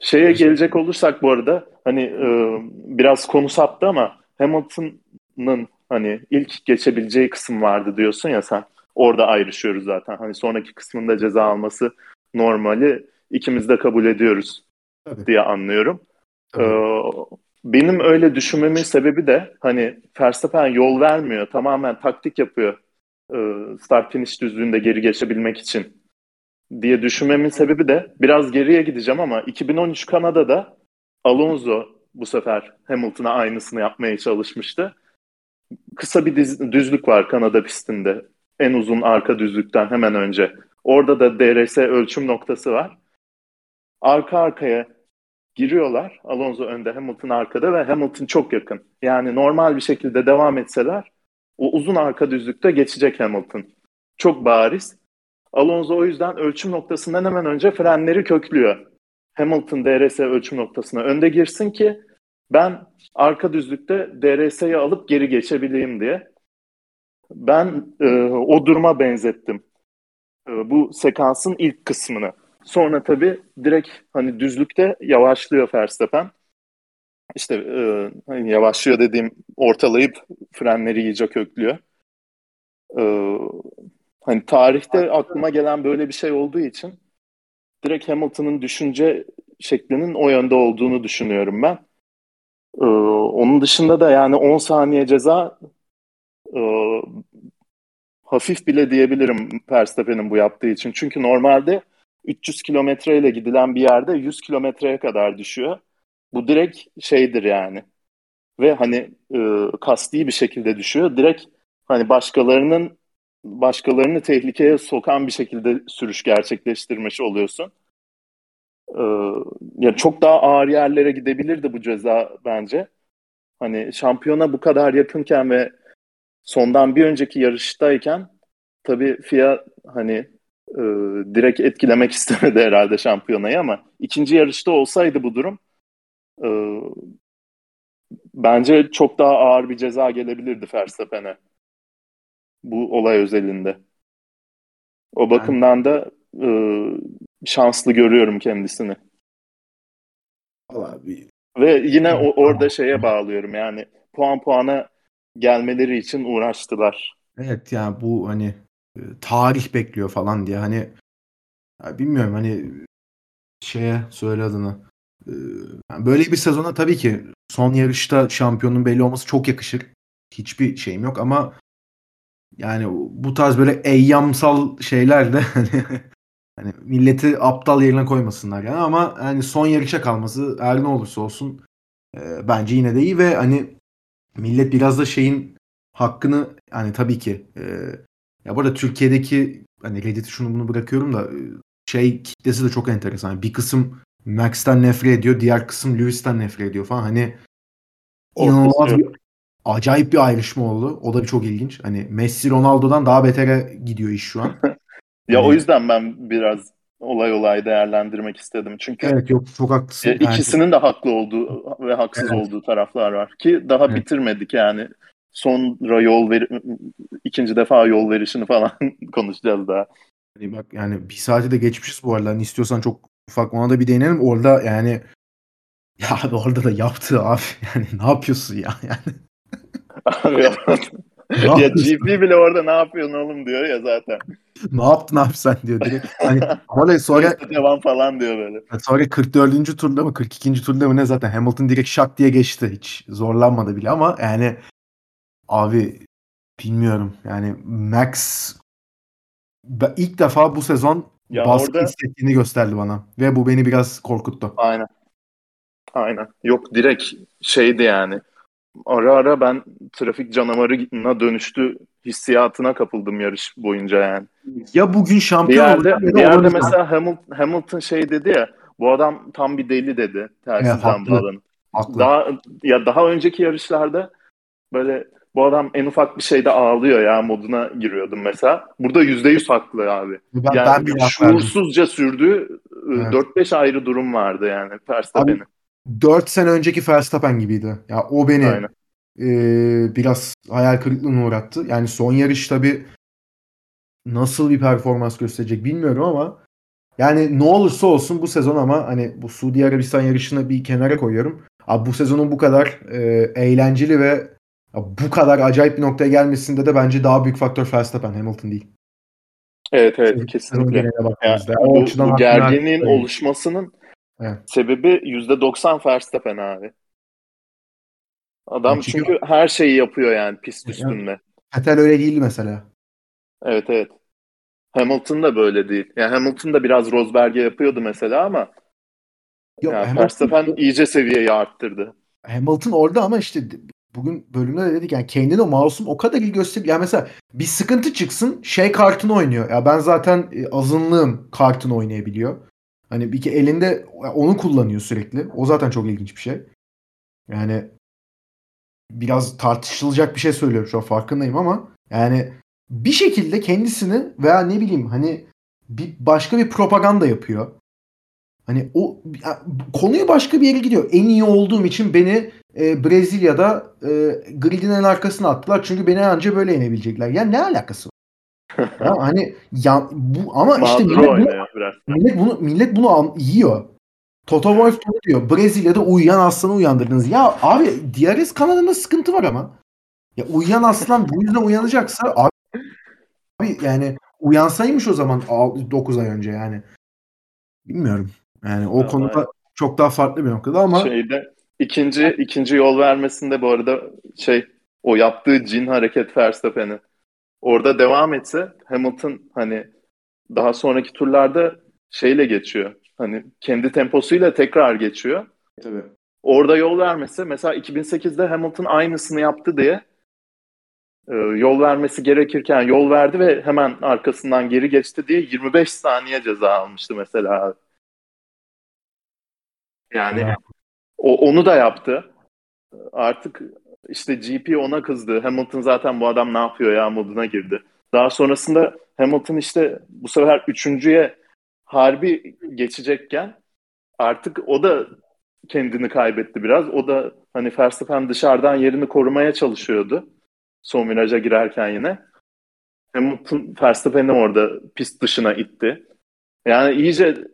Şeye gelecek olursak bu arada hani e, biraz konu saptı ama Hamilton'ın hani ilk geçebileceği kısım vardı diyorsun ya sen. Orada ayrışıyoruz zaten. Hani sonraki kısmında ceza alması normali ikimiz de kabul ediyoruz Tabii. diye anlıyorum. Ee, benim öyle düşünmemin sebebi de hani Verstappen yol vermiyor. Tamamen taktik yapıyor. Ee, start finish düzlüğünde geri geçebilmek için diye düşünmemin sebebi de biraz geriye gideceğim ama 2013 Kanada'da Alonso bu sefer Hamilton'a aynısını yapmaya çalışmıştı. Kısa bir diz, düzlük var Kanada pistinde. En uzun arka düzlükten hemen önce. Orada da DRS ölçüm noktası var. Arka arkaya giriyorlar. Alonso önde, Hamilton arkada ve Hamilton çok yakın. Yani normal bir şekilde devam etseler o uzun arka düzlükte geçecek Hamilton. Çok bariz. Alonso o yüzden ölçüm noktasından hemen önce frenleri köklüyor. Hamilton DRS ölçüm noktasına önde girsin ki ben arka düzlükte DRS'yi alıp geri geçebileyim diye. Ben e, o duruma benzettim e, bu sekansın ilk kısmını. Sonra tabii direkt hani düzlükte yavaşlıyor Verstappen. İşte e, hani yavaşlıyor dediğim ortalayıp frenleri iyice köklüyor. E, Hani tarihte aklıma gelen böyle bir şey olduğu için direkt Hamilton'ın düşünce şeklinin o yönde olduğunu düşünüyorum ben. Ee, onun dışında da yani 10 saniye ceza e, hafif bile diyebilirim Verstappen'in bu yaptığı için. Çünkü normalde 300 kilometre ile gidilen bir yerde 100 kilometreye kadar düşüyor. Bu direkt şeydir yani. Ve hani e, kasti bir şekilde düşüyor. Direkt hani başkalarının başkalarını tehlikeye sokan bir şekilde sürüş gerçekleştirmiş oluyorsun. Ee, ya çok daha ağır yerlere gidebilirdi bu ceza bence. Hani şampiyona bu kadar yakınken ve sondan bir önceki yarıştayken tabii FIA hani e, direkt etkilemek istemedi herhalde şampiyonayı ama ikinci yarışta olsaydı bu durum e, bence çok daha ağır bir ceza gelebilirdi Verstappen'e bu olay özelinde. O bakımdan da e, şanslı görüyorum kendisini. Vallahi Ve yine o, orada şeye bağlıyorum yani puan puana gelmeleri için uğraştılar. Evet yani bu hani e, tarih bekliyor falan diye hani ya bilmiyorum hani şeye söyle adını. Yani böyle bir sezona tabii ki son yarışta şampiyonun belli olması çok yakışır. Hiçbir şeyim yok ama yani bu tarz böyle eyyamsal şeyler de hani hani milleti aptal yerine koymasınlar yani ama hani son yarışa kalması her ne olursa olsun e, bence yine de iyi ve hani millet biraz da şeyin hakkını hani tabii ki e, ya burada Türkiye'deki hani Reddit şunu bunu bırakıyorum da e, şey kitlesi de çok enteresan. Bir kısım Max'ten nefret ediyor, diğer kısım Lewis'ten nefret ediyor falan. Hani inanılmaz bir acayip bir ayrışma oldu. O da bir çok ilginç. Hani Messi Ronaldo'dan daha betere gidiyor iş şu an. ya hani... o yüzden ben biraz olay olay değerlendirmek istedim. Çünkü Evet yok çok haklısın. E, ikisinin yani... de haklı olduğu ve haksız evet. olduğu taraflar var ki daha evet. bitirmedik yani. Sonra yol ver ikinci defa yol verişini falan konuşacağız daha. Hani bak yani bir saati de geçmişiz bu arada. Hani istiyorsan çok ufak ona da bir değinelim. Orada yani ya abi orada da yaptı abi. Yani ne yapıyorsun ya yani. Abi ya, GP bile orada ne yapıyorsun oğlum diyor ya zaten. ne yaptın abi sen diyor direkt. Hani ama sonra devam falan diyor böyle. Sonra 44. turda mı 42. turda mı ne zaten Hamilton direkt şak diye geçti. Hiç zorlanmadı bile ama yani abi bilmiyorum. Yani Max ilk defa bu sezon ya baskı orada... hissettiğini gösterdi bana. Ve bu beni biraz korkuttu. Aynen. Aynen. Yok direkt şeydi yani. Ara ara ben trafik canavarına dönüştü hissiyatına kapıldım yarış boyunca yani. Ya bugün şampiyon bir yerde, bir yerde mesela Hamilton, Hamilton şey dedi ya bu adam tam bir deli dedi tersizden evet, bağlanıp. Daha ya daha önceki yarışlarda böyle bu adam en ufak bir şeyde ağlıyor ya moduna giriyordum mesela. Burada yüzde yüz haklı abi. Ben, yani ben şuursuzca sürdüğü e, evet. 4-5 ayrı durum vardı yani Verstappen'in. 4 sene önceki Verstappen gibiydi. Ya o beni e, biraz hayal kırıklığına uğrattı. Yani son yarış tabi nasıl bir performans gösterecek bilmiyorum ama yani ne olursa olsun bu sezon ama hani bu Suudi Arabistan yarışını bir kenara koyuyorum. Abi bu sezonun bu kadar e, eğlenceli ve bu kadar acayip bir noktaya gelmesinde de bence daha büyük faktör Verstappen, Hamilton değil. Evet evet kesinlikle. Yani, bu, bu gerginliğin oluşmasının evet. sebebi %90 Verstappen abi. Adam yani çünkü, çünkü her şeyi yapıyor yani pist üstünde. Yani, Vettel öyle değil mesela. Evet evet. Hamilton da böyle değil. Yani Hamilton da biraz Rosberg'e yapıyordu mesela ama Yok, yani Hamilton, Verstappen iyice seviyeyi arttırdı. Hamilton orada ama işte bugün bölümde de dedik yani kendine masum o kadar iyi gösteriyor. Yani mesela bir sıkıntı çıksın şey kartını oynuyor. Ya ben zaten e, azınlığım kartını oynayabiliyor. Hani bir ki elinde onu kullanıyor sürekli. O zaten çok ilginç bir şey. Yani biraz tartışılacak bir şey söylüyorum şu an farkındayım ama yani bir şekilde kendisini veya ne bileyim hani bir başka bir propaganda yapıyor. Hani o konuyu başka bir yere gidiyor. En iyi olduğum için beni e, Brezilya'da e, gridin en arkasına attılar. Çünkü beni anca böyle yenebilecekler. Ya ne alakası? Ya, hani ya, bu ama işte millet bunu, millet bunu millet bunu an, yiyor. Toto Wolff diyor. Brezilya'da uyuyan aslanı uyandırdınız. Ya abi DRS kanalında sıkıntı var ama. Ya uyuyan aslan bu yüzden uyanacaksa abi, abi yani uyansaymış o zaman 9 ay önce yani. Bilmiyorum. Yani o ya, konuda evet. çok daha farklı bir noktada ama şeyde ikinci ikinci yol vermesinde bu arada şey o yaptığı cin hareket Verstappen'in orada devam etse Hamilton hani daha sonraki turlarda şeyle geçiyor. Hani kendi temposuyla tekrar geçiyor. Tabii. Orada yol vermese mesela 2008'de Hamilton aynısını yaptı diye e, yol vermesi gerekirken yol verdi ve hemen arkasından geri geçti diye 25 saniye ceza almıştı mesela. Yani evet. o onu da yaptı. Artık işte GP ona kızdı. Hamilton zaten bu adam ne yapıyor ya moduna girdi. Daha sonrasında Hamilton işte bu sefer üçüncüye harbi geçecekken artık o da kendini kaybetti biraz. O da hani Verstappen dışarıdan yerini korumaya çalışıyordu. Son viraja girerken yine. Hamilton Verstappen'i orada pist dışına itti. Yani iyice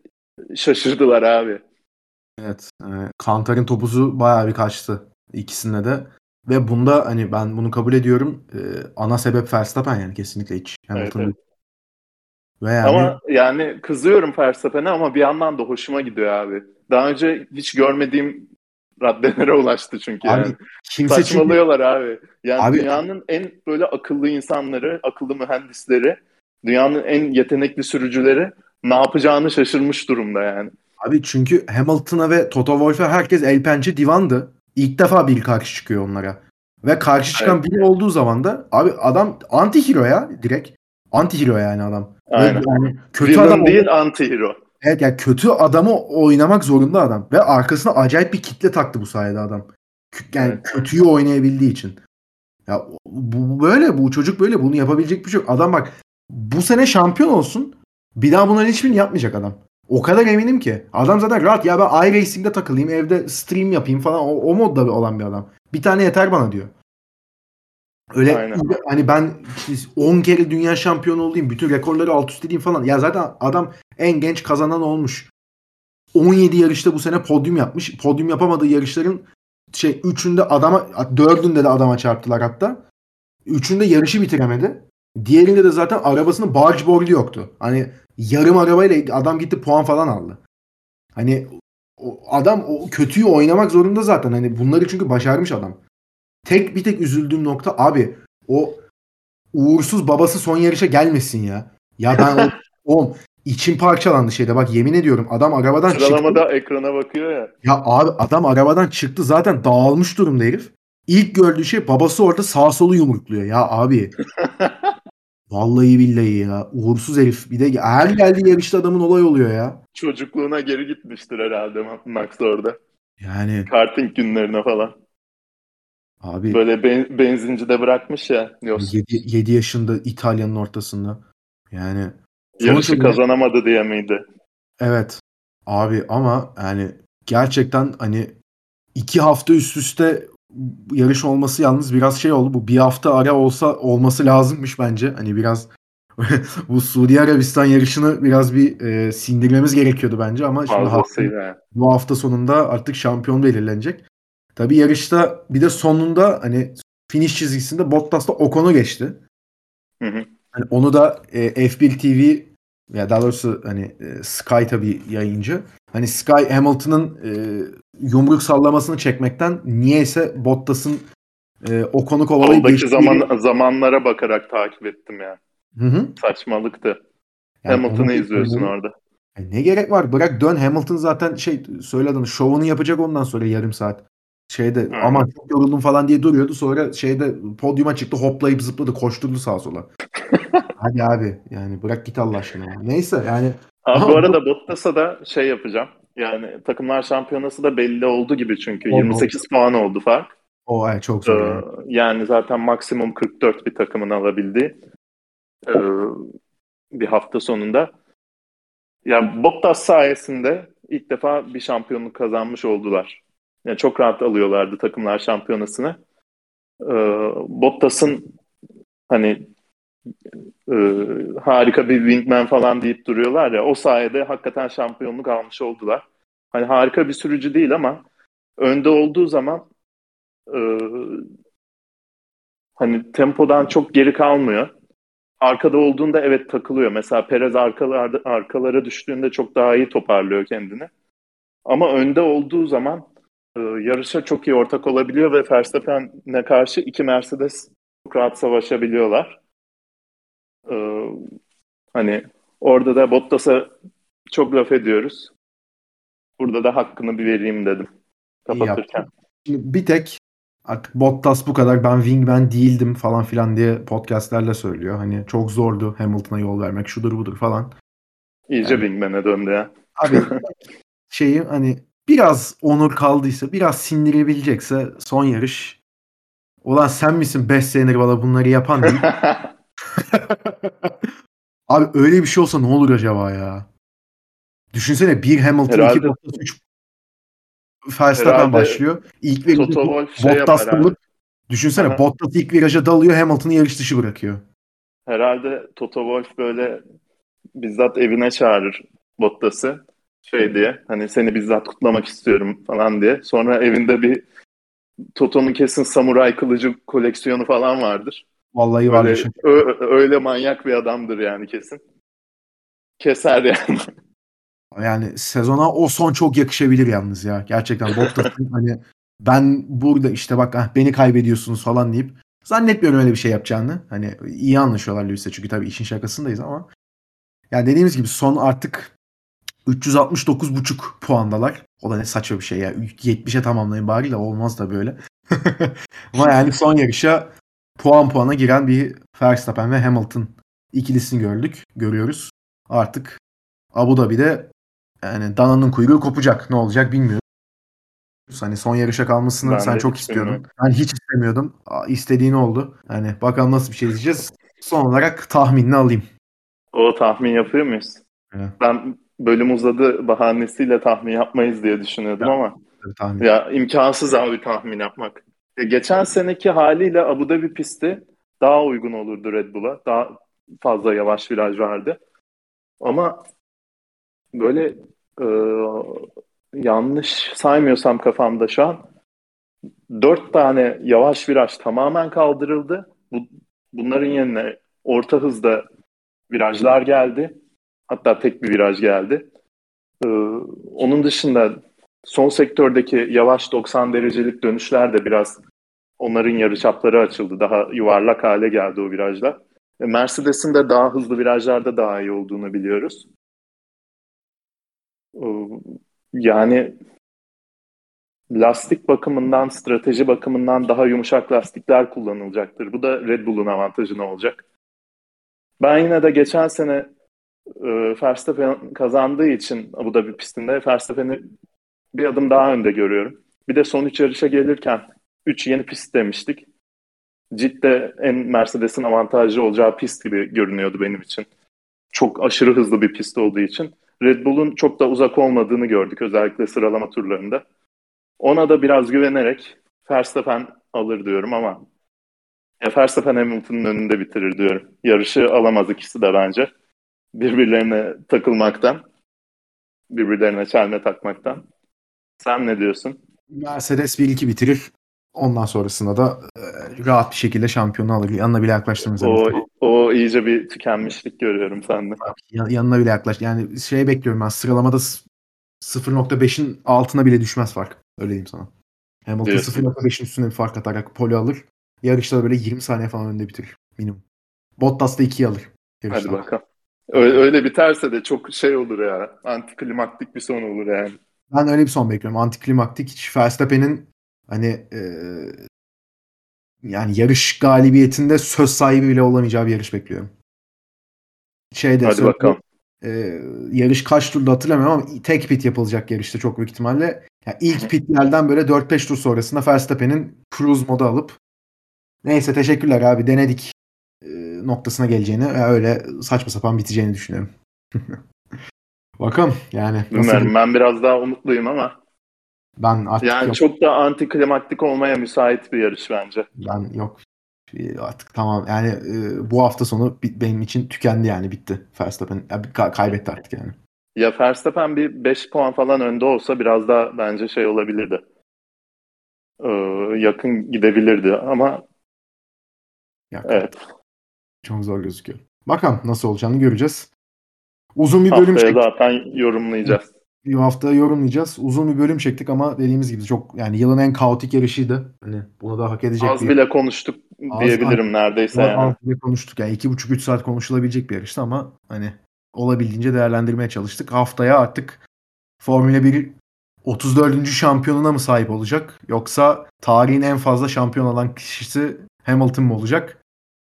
şaşırdılar abi. Evet. E, Kantar'ın topuzu bayağı bir kaçtı ikisinde de. Ve bunda hani ben bunu kabul ediyorum. E, ana sebep Verstappen yani kesinlikle hiç. Hamilton Evet, evet. Ve yani Ama yani kızıyorum Verstappen'e ama bir yandan da hoşuma gidiyor abi. Daha önce hiç görmediğim raddelere ulaştı çünkü abi yani. kimse çünkü Saçmalıyorlar abi. Yani Abi- dünyanın en böyle akıllı insanları, akıllı mühendisleri, dünyanın en yetenekli sürücüleri ne yapacağını şaşırmış durumda yani. Abi çünkü Hamilton'a ve Toto Wolff'e herkes el pençe divandı. İlk defa biri karşı çıkıyor onlara. Ve karşı çıkan Evet. biri olduğu zaman da abi adam anti hero ya direkt. Anti hero yani adam. Aynen. yani kötü Villain adam değil anti-hero. Evet yani kötü adamı oynamak zorunda adam. Ve arkasına acayip bir kitle taktı bu sayede adam. Yani Evet. kötüyü oynayabildiği için. Ya bu böyle bu çocuk böyle bunu yapabilecek bir şey yok. Adam bak bu sene şampiyon olsun. Bir daha bunların hiçbirini yapmayacak adam. O kadar eminim ki. Adam zaten rahat ya ben iRacing'de takılayım evde stream yapayım falan o, o modda olan bir adam. Bir tane yeter bana diyor. Öyle Aynen. hani ben işte 10 kere dünya şampiyonu olayım, bütün rekorları alt üst edeyim falan. Ya zaten adam en genç kazanan olmuş. 17 yarışta bu sene podyum yapmış. Podyum yapamadığı yarışların şey üçünde adama dördünde de adama çarptılar hatta. Üçünde yarışı bitiremedi. Diğerinde de zaten arabasının barge board'u yoktu. Hani yarım arabayla adam gitti puan falan aldı. Hani o adam o kötüyü oynamak zorunda zaten. Hani bunları çünkü başarmış adam. Tek bir tek üzüldüğüm nokta abi o uğursuz babası son yarışa gelmesin ya. Ya ben o, o içim parçalandı şeyde bak yemin ediyorum adam arabadan çıktı. Sıralamada ekrana bakıyor ya. Ya abi adam arabadan çıktı zaten dağılmış durumda herif. İlk gördüğü şey babası orada sağ solu yumrukluyor. Ya abi. Vallahi billahi ya. Uğursuz herif. Bir de her geldiği yarışta adamın olay oluyor ya. Çocukluğuna geri gitmiştir herhalde Max orada. Yani Karting günlerine falan. abi Böyle ben, benzincide bırakmış ya. Yos. 7, 7 yaşında İtalya'nın ortasında. Yani Yarışı kazanamadı diye miydi? Evet. Abi ama yani gerçekten hani iki hafta üst üste yarış olması yalnız biraz şey oldu. Bu bir hafta ara olsa olması lazımmış bence. Hani biraz bu Suudi Arabistan yarışını biraz bir e, sindirmemiz gerekiyordu bence ama şimdi hafta, yani. bu hafta sonunda artık şampiyon belirlenecek. Tabii yarışta bir de sonunda hani finish çizgisinde Bottas'ta Ocon'u geçti. Hı hı. Hani onu da e, F1 TV ya daha doğrusu hani e, Sky tabii yayıncı. Hani Sky Hamilton'ın e, yumruk sallamasını çekmekten niyeyse Bottas'ın e, Ocon'u kovalayıp Oradaki geçtiği- zaman, zamanlara bakarak takip ettim ya. Hı hı. Saçmalıktı. Yani Hamilton'ı izliyorsun onu- orada. E, ne gerek var? Bırak dön Hamilton zaten şey söyle adını şovunu yapacak ondan sonra yarım saat. Şeyde Aynen. aman çok yoruldum falan diye duruyordu. Sonra şeyde podyuma çıktı hoplayıp zıpladı koşturdu sağa sola. Hadi abi yani bırak git Allah aşkına. ya. Neyse yani Abi bu arada Bottas'a da şey yapacağım. Yani takımlar şampiyonası da belli oldu gibi çünkü. Oldu. 28 puan oldu fark. o evet, çok Ee, zor. yani. yani zaten maksimum 44 bir takımın alabildiği ee, bir hafta sonunda. Yani Bottas sayesinde ilk defa bir şampiyonluk kazanmış oldular. Yani çok rahat alıyorlardı takımlar şampiyonasını. Ee, Bottas'ın hani e, harika bir wingman falan deyip duruyorlar ya o sayede hakikaten şampiyonluk almış oldular. Hani harika bir sürücü değil ama önde olduğu zaman e, hani tempodan çok geri kalmıyor. Arkada olduğunda evet takılıyor. Mesela Perez arkalarda, arkalara düştüğünde çok daha iyi toparlıyor kendini. Ama önde olduğu zaman e, yarışa çok iyi ortak olabiliyor ve Verstappen'e karşı iki Mercedes çok rahat savaşabiliyorlar. Ee, hani orada da Bottas'a çok laf ediyoruz. Burada da hakkını bir vereyim dedim. Kapatırken. Şimdi bir tek artık Bottas bu kadar ben wingman değildim falan filan diye podcastlerle söylüyor. Hani çok zordu Hamilton'a yol vermek şudur budur falan. İyice Yani- Wingman'e döndü ya. Abi şeyi hani biraz onur kaldıysa biraz sindirebilecekse son yarış ulan sen misin 5 senedir bana bunları yapan deyip Abi öyle bir şey olsa ne olur acaba ya? Düşünsene bir Hamilton, Herhalde- iki Bottas, üç Verstappen başlıyor. İlk Wolff şey Bottas abi. dalıyor. Düşünsene Aha. Bottas ilk viraja dalıyor Hamilton'ı yarış dışı bırakıyor. Herhalde Toto Wolff böyle bizzat evine çağırır Bottas'ı şey diye hani seni bizzat kutlamak istiyorum falan diye. Sonra evinde bir Toto'nun kesin samuray kılıcı koleksiyonu falan vardır. Vallahi var. Öyle, ö- öyle manyak bir adamdır yani kesin. Keser yani. Yani sezona o son çok yakışabilir yalnız ya. Gerçekten Bottas'ın hani ben burada işte bak ah, beni kaybediyorsunuz falan deyip zannetmiyorum öyle bir şey yapacağını. Hani iyi anlaşıyorlar Lewis'e çünkü tabii işin şakasındayız ama yani dediğimiz gibi son artık 369,5 puandalar. O da ne saçma bir şey ya. 70'e tamamlayın bari de olmaz da böyle. Ama yani son yarışa puan puana giren bir Verstappen ve Hamilton ikilisini gördük, görüyoruz. Artık Abu Dhabi'de yani dananın kuyruğu kopacak. Ne olacak bilmiyorum. Hani son yarışa kalmasını Ben sen çok istiyordun. Ben hiç istemiyordum. İstediğin oldu. Hani bakalım nasıl bir şey izleyeceğiz. Son olarak tahminini alayım. O tahmin yapıyor muyuz? Evet. Ben bölüm uzadı bahanesiyle tahmin yapmayız diye düşünüyordum Ya. ama tahmin. ya imkansız abi tahmin yapmak. E, geçen seneki haliyle Abu Dhabi pisti daha uygun olurdu Red Bull'a. Daha fazla yavaş viraj vardı. Ama böyle e, yanlış saymıyorsam kafamda şu an dört tane yavaş viraj tamamen kaldırıldı. Bu, bunların yerine orta hızda virajlar geldi. Hatta tek bir viraj geldi. Ee, onun dışında son sektördeki yavaş 90 derecelik dönüşler de biraz onların yarıçapları açıldı. Daha yuvarlak hale geldi o virajlar. E, Mercedes'in de daha hızlı virajlarda daha iyi olduğunu biliyoruz. Ee, yani lastik bakımından, strateji bakımından daha yumuşak lastikler kullanılacaktır. Bu da Red Bull'un avantajına olacak. Ben yine de geçen sene e, Verstappen kazandığı için Abu Dhabi pistinde Verstappen'i bir adım daha önde görüyorum. Bir de son üç yarışa gelirken 3 yeni pist demiştik. Cidde en Mercedes'in avantajlı olacağı pist gibi görünüyordu benim için. Çok aşırı hızlı bir pist olduğu için. Red Bull'un çok da uzak olmadığını gördük özellikle sıralama turlarında. Ona da biraz güvenerek Verstappen alır diyorum ama ya Verstappen Hamilton'ın önünde bitirir diyorum. Yarışı alamaz ikisi de bence. Birbirlerine takılmaktan, birbirlerine çelme takmaktan. Sen ne diyorsun? Mercedes 1-2 bitirir. Ondan sonrasında da e, rahat bir şekilde şampiyonu alır. Yanına bile yaklaştığımız O, o iyice bir tükenmişlik görüyorum sende. Yan- yanına bile yaklaş. Yani şey bekliyorum ben sıralamada s- 0.5'in altına bile düşmez fark. Öyle diyeyim sana. Hamilton Diyorsun. 0.5'in üstüne bir fark atarak pole alır. Yarışta böyle 20 saniye falan önde bitirir. Minimum. Bottas da 2'yi alır. Hadi Yarışta. bakalım. Öyle, öyle biterse de çok şey olur ya. Antiklimaktik bir son olur yani. Ben öyle bir son bekliyorum. Antiklimaktik hiç Verstappen'in hani e, yani yarış galibiyetinde söz sahibi bile olamayacağı bir yarış bekliyorum. Şeyde Hadi bakalım. e, yarış kaç turda hatırlamıyorum ama tek pit yapılacak yarışta çok büyük ihtimalle. Yani ilk pitlerden böyle 4-5 tur sonrasında Verstappen'in cruise modu alıp neyse teşekkürler abi denedik e, noktasına geleceğini ve öyle saçma sapan biteceğini düşünüyorum. Bakalım yani Bilmiyorum ben biraz daha umutluyum ama ben artık yani yok. çok da antiklimaktik olmaya müsait bir yarış bence. Ben yok. Artık tamam. Yani e, bu hafta sonu benim için tükendi yani bitti. Verstappen ya, ka- kaybetti artık yani. Ya Verstappen bir 5 puan falan önde olsa biraz daha bence şey olabilirdi. Ee, yakın gidebilirdi ama Ya, evet. Çok zor gözüküyor. Bakalım nasıl olacağını göreceğiz. Uzun bir bölüm Haftaya çektik. zaten yorumlayacağız. Bir hafta yorumlayacağız. Uzun bir bölüm çektik ama dediğimiz gibi çok yani yılın en kaotik yarışıydı. Hani bunu da hak edecek Az bir bile konuştuk Az- diyebilirim neredeyse Az- yani. az bile konuştuk. Yani iki buçuk üç saat konuşulabilecek bir yarıştı ama hani olabildiğince değerlendirmeye çalıştık. Haftaya artık Formula 1 34. şampiyonuna mı sahip olacak? Yoksa tarihin en fazla şampiyon olan kişisi Hamilton mı olacak?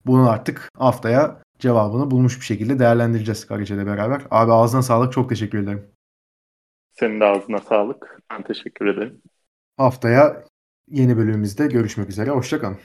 Bunu artık haftaya cevabını bulmuş bir şekilde değerlendireceğiz Karaca ile beraber. Abi ağzına sağlık. Çok teşekkür ederim. Senin de ağzına sağlık. Ben teşekkür ederim. Haftaya yeni bölümümüzde görüşmek üzere. Hoşçakalın.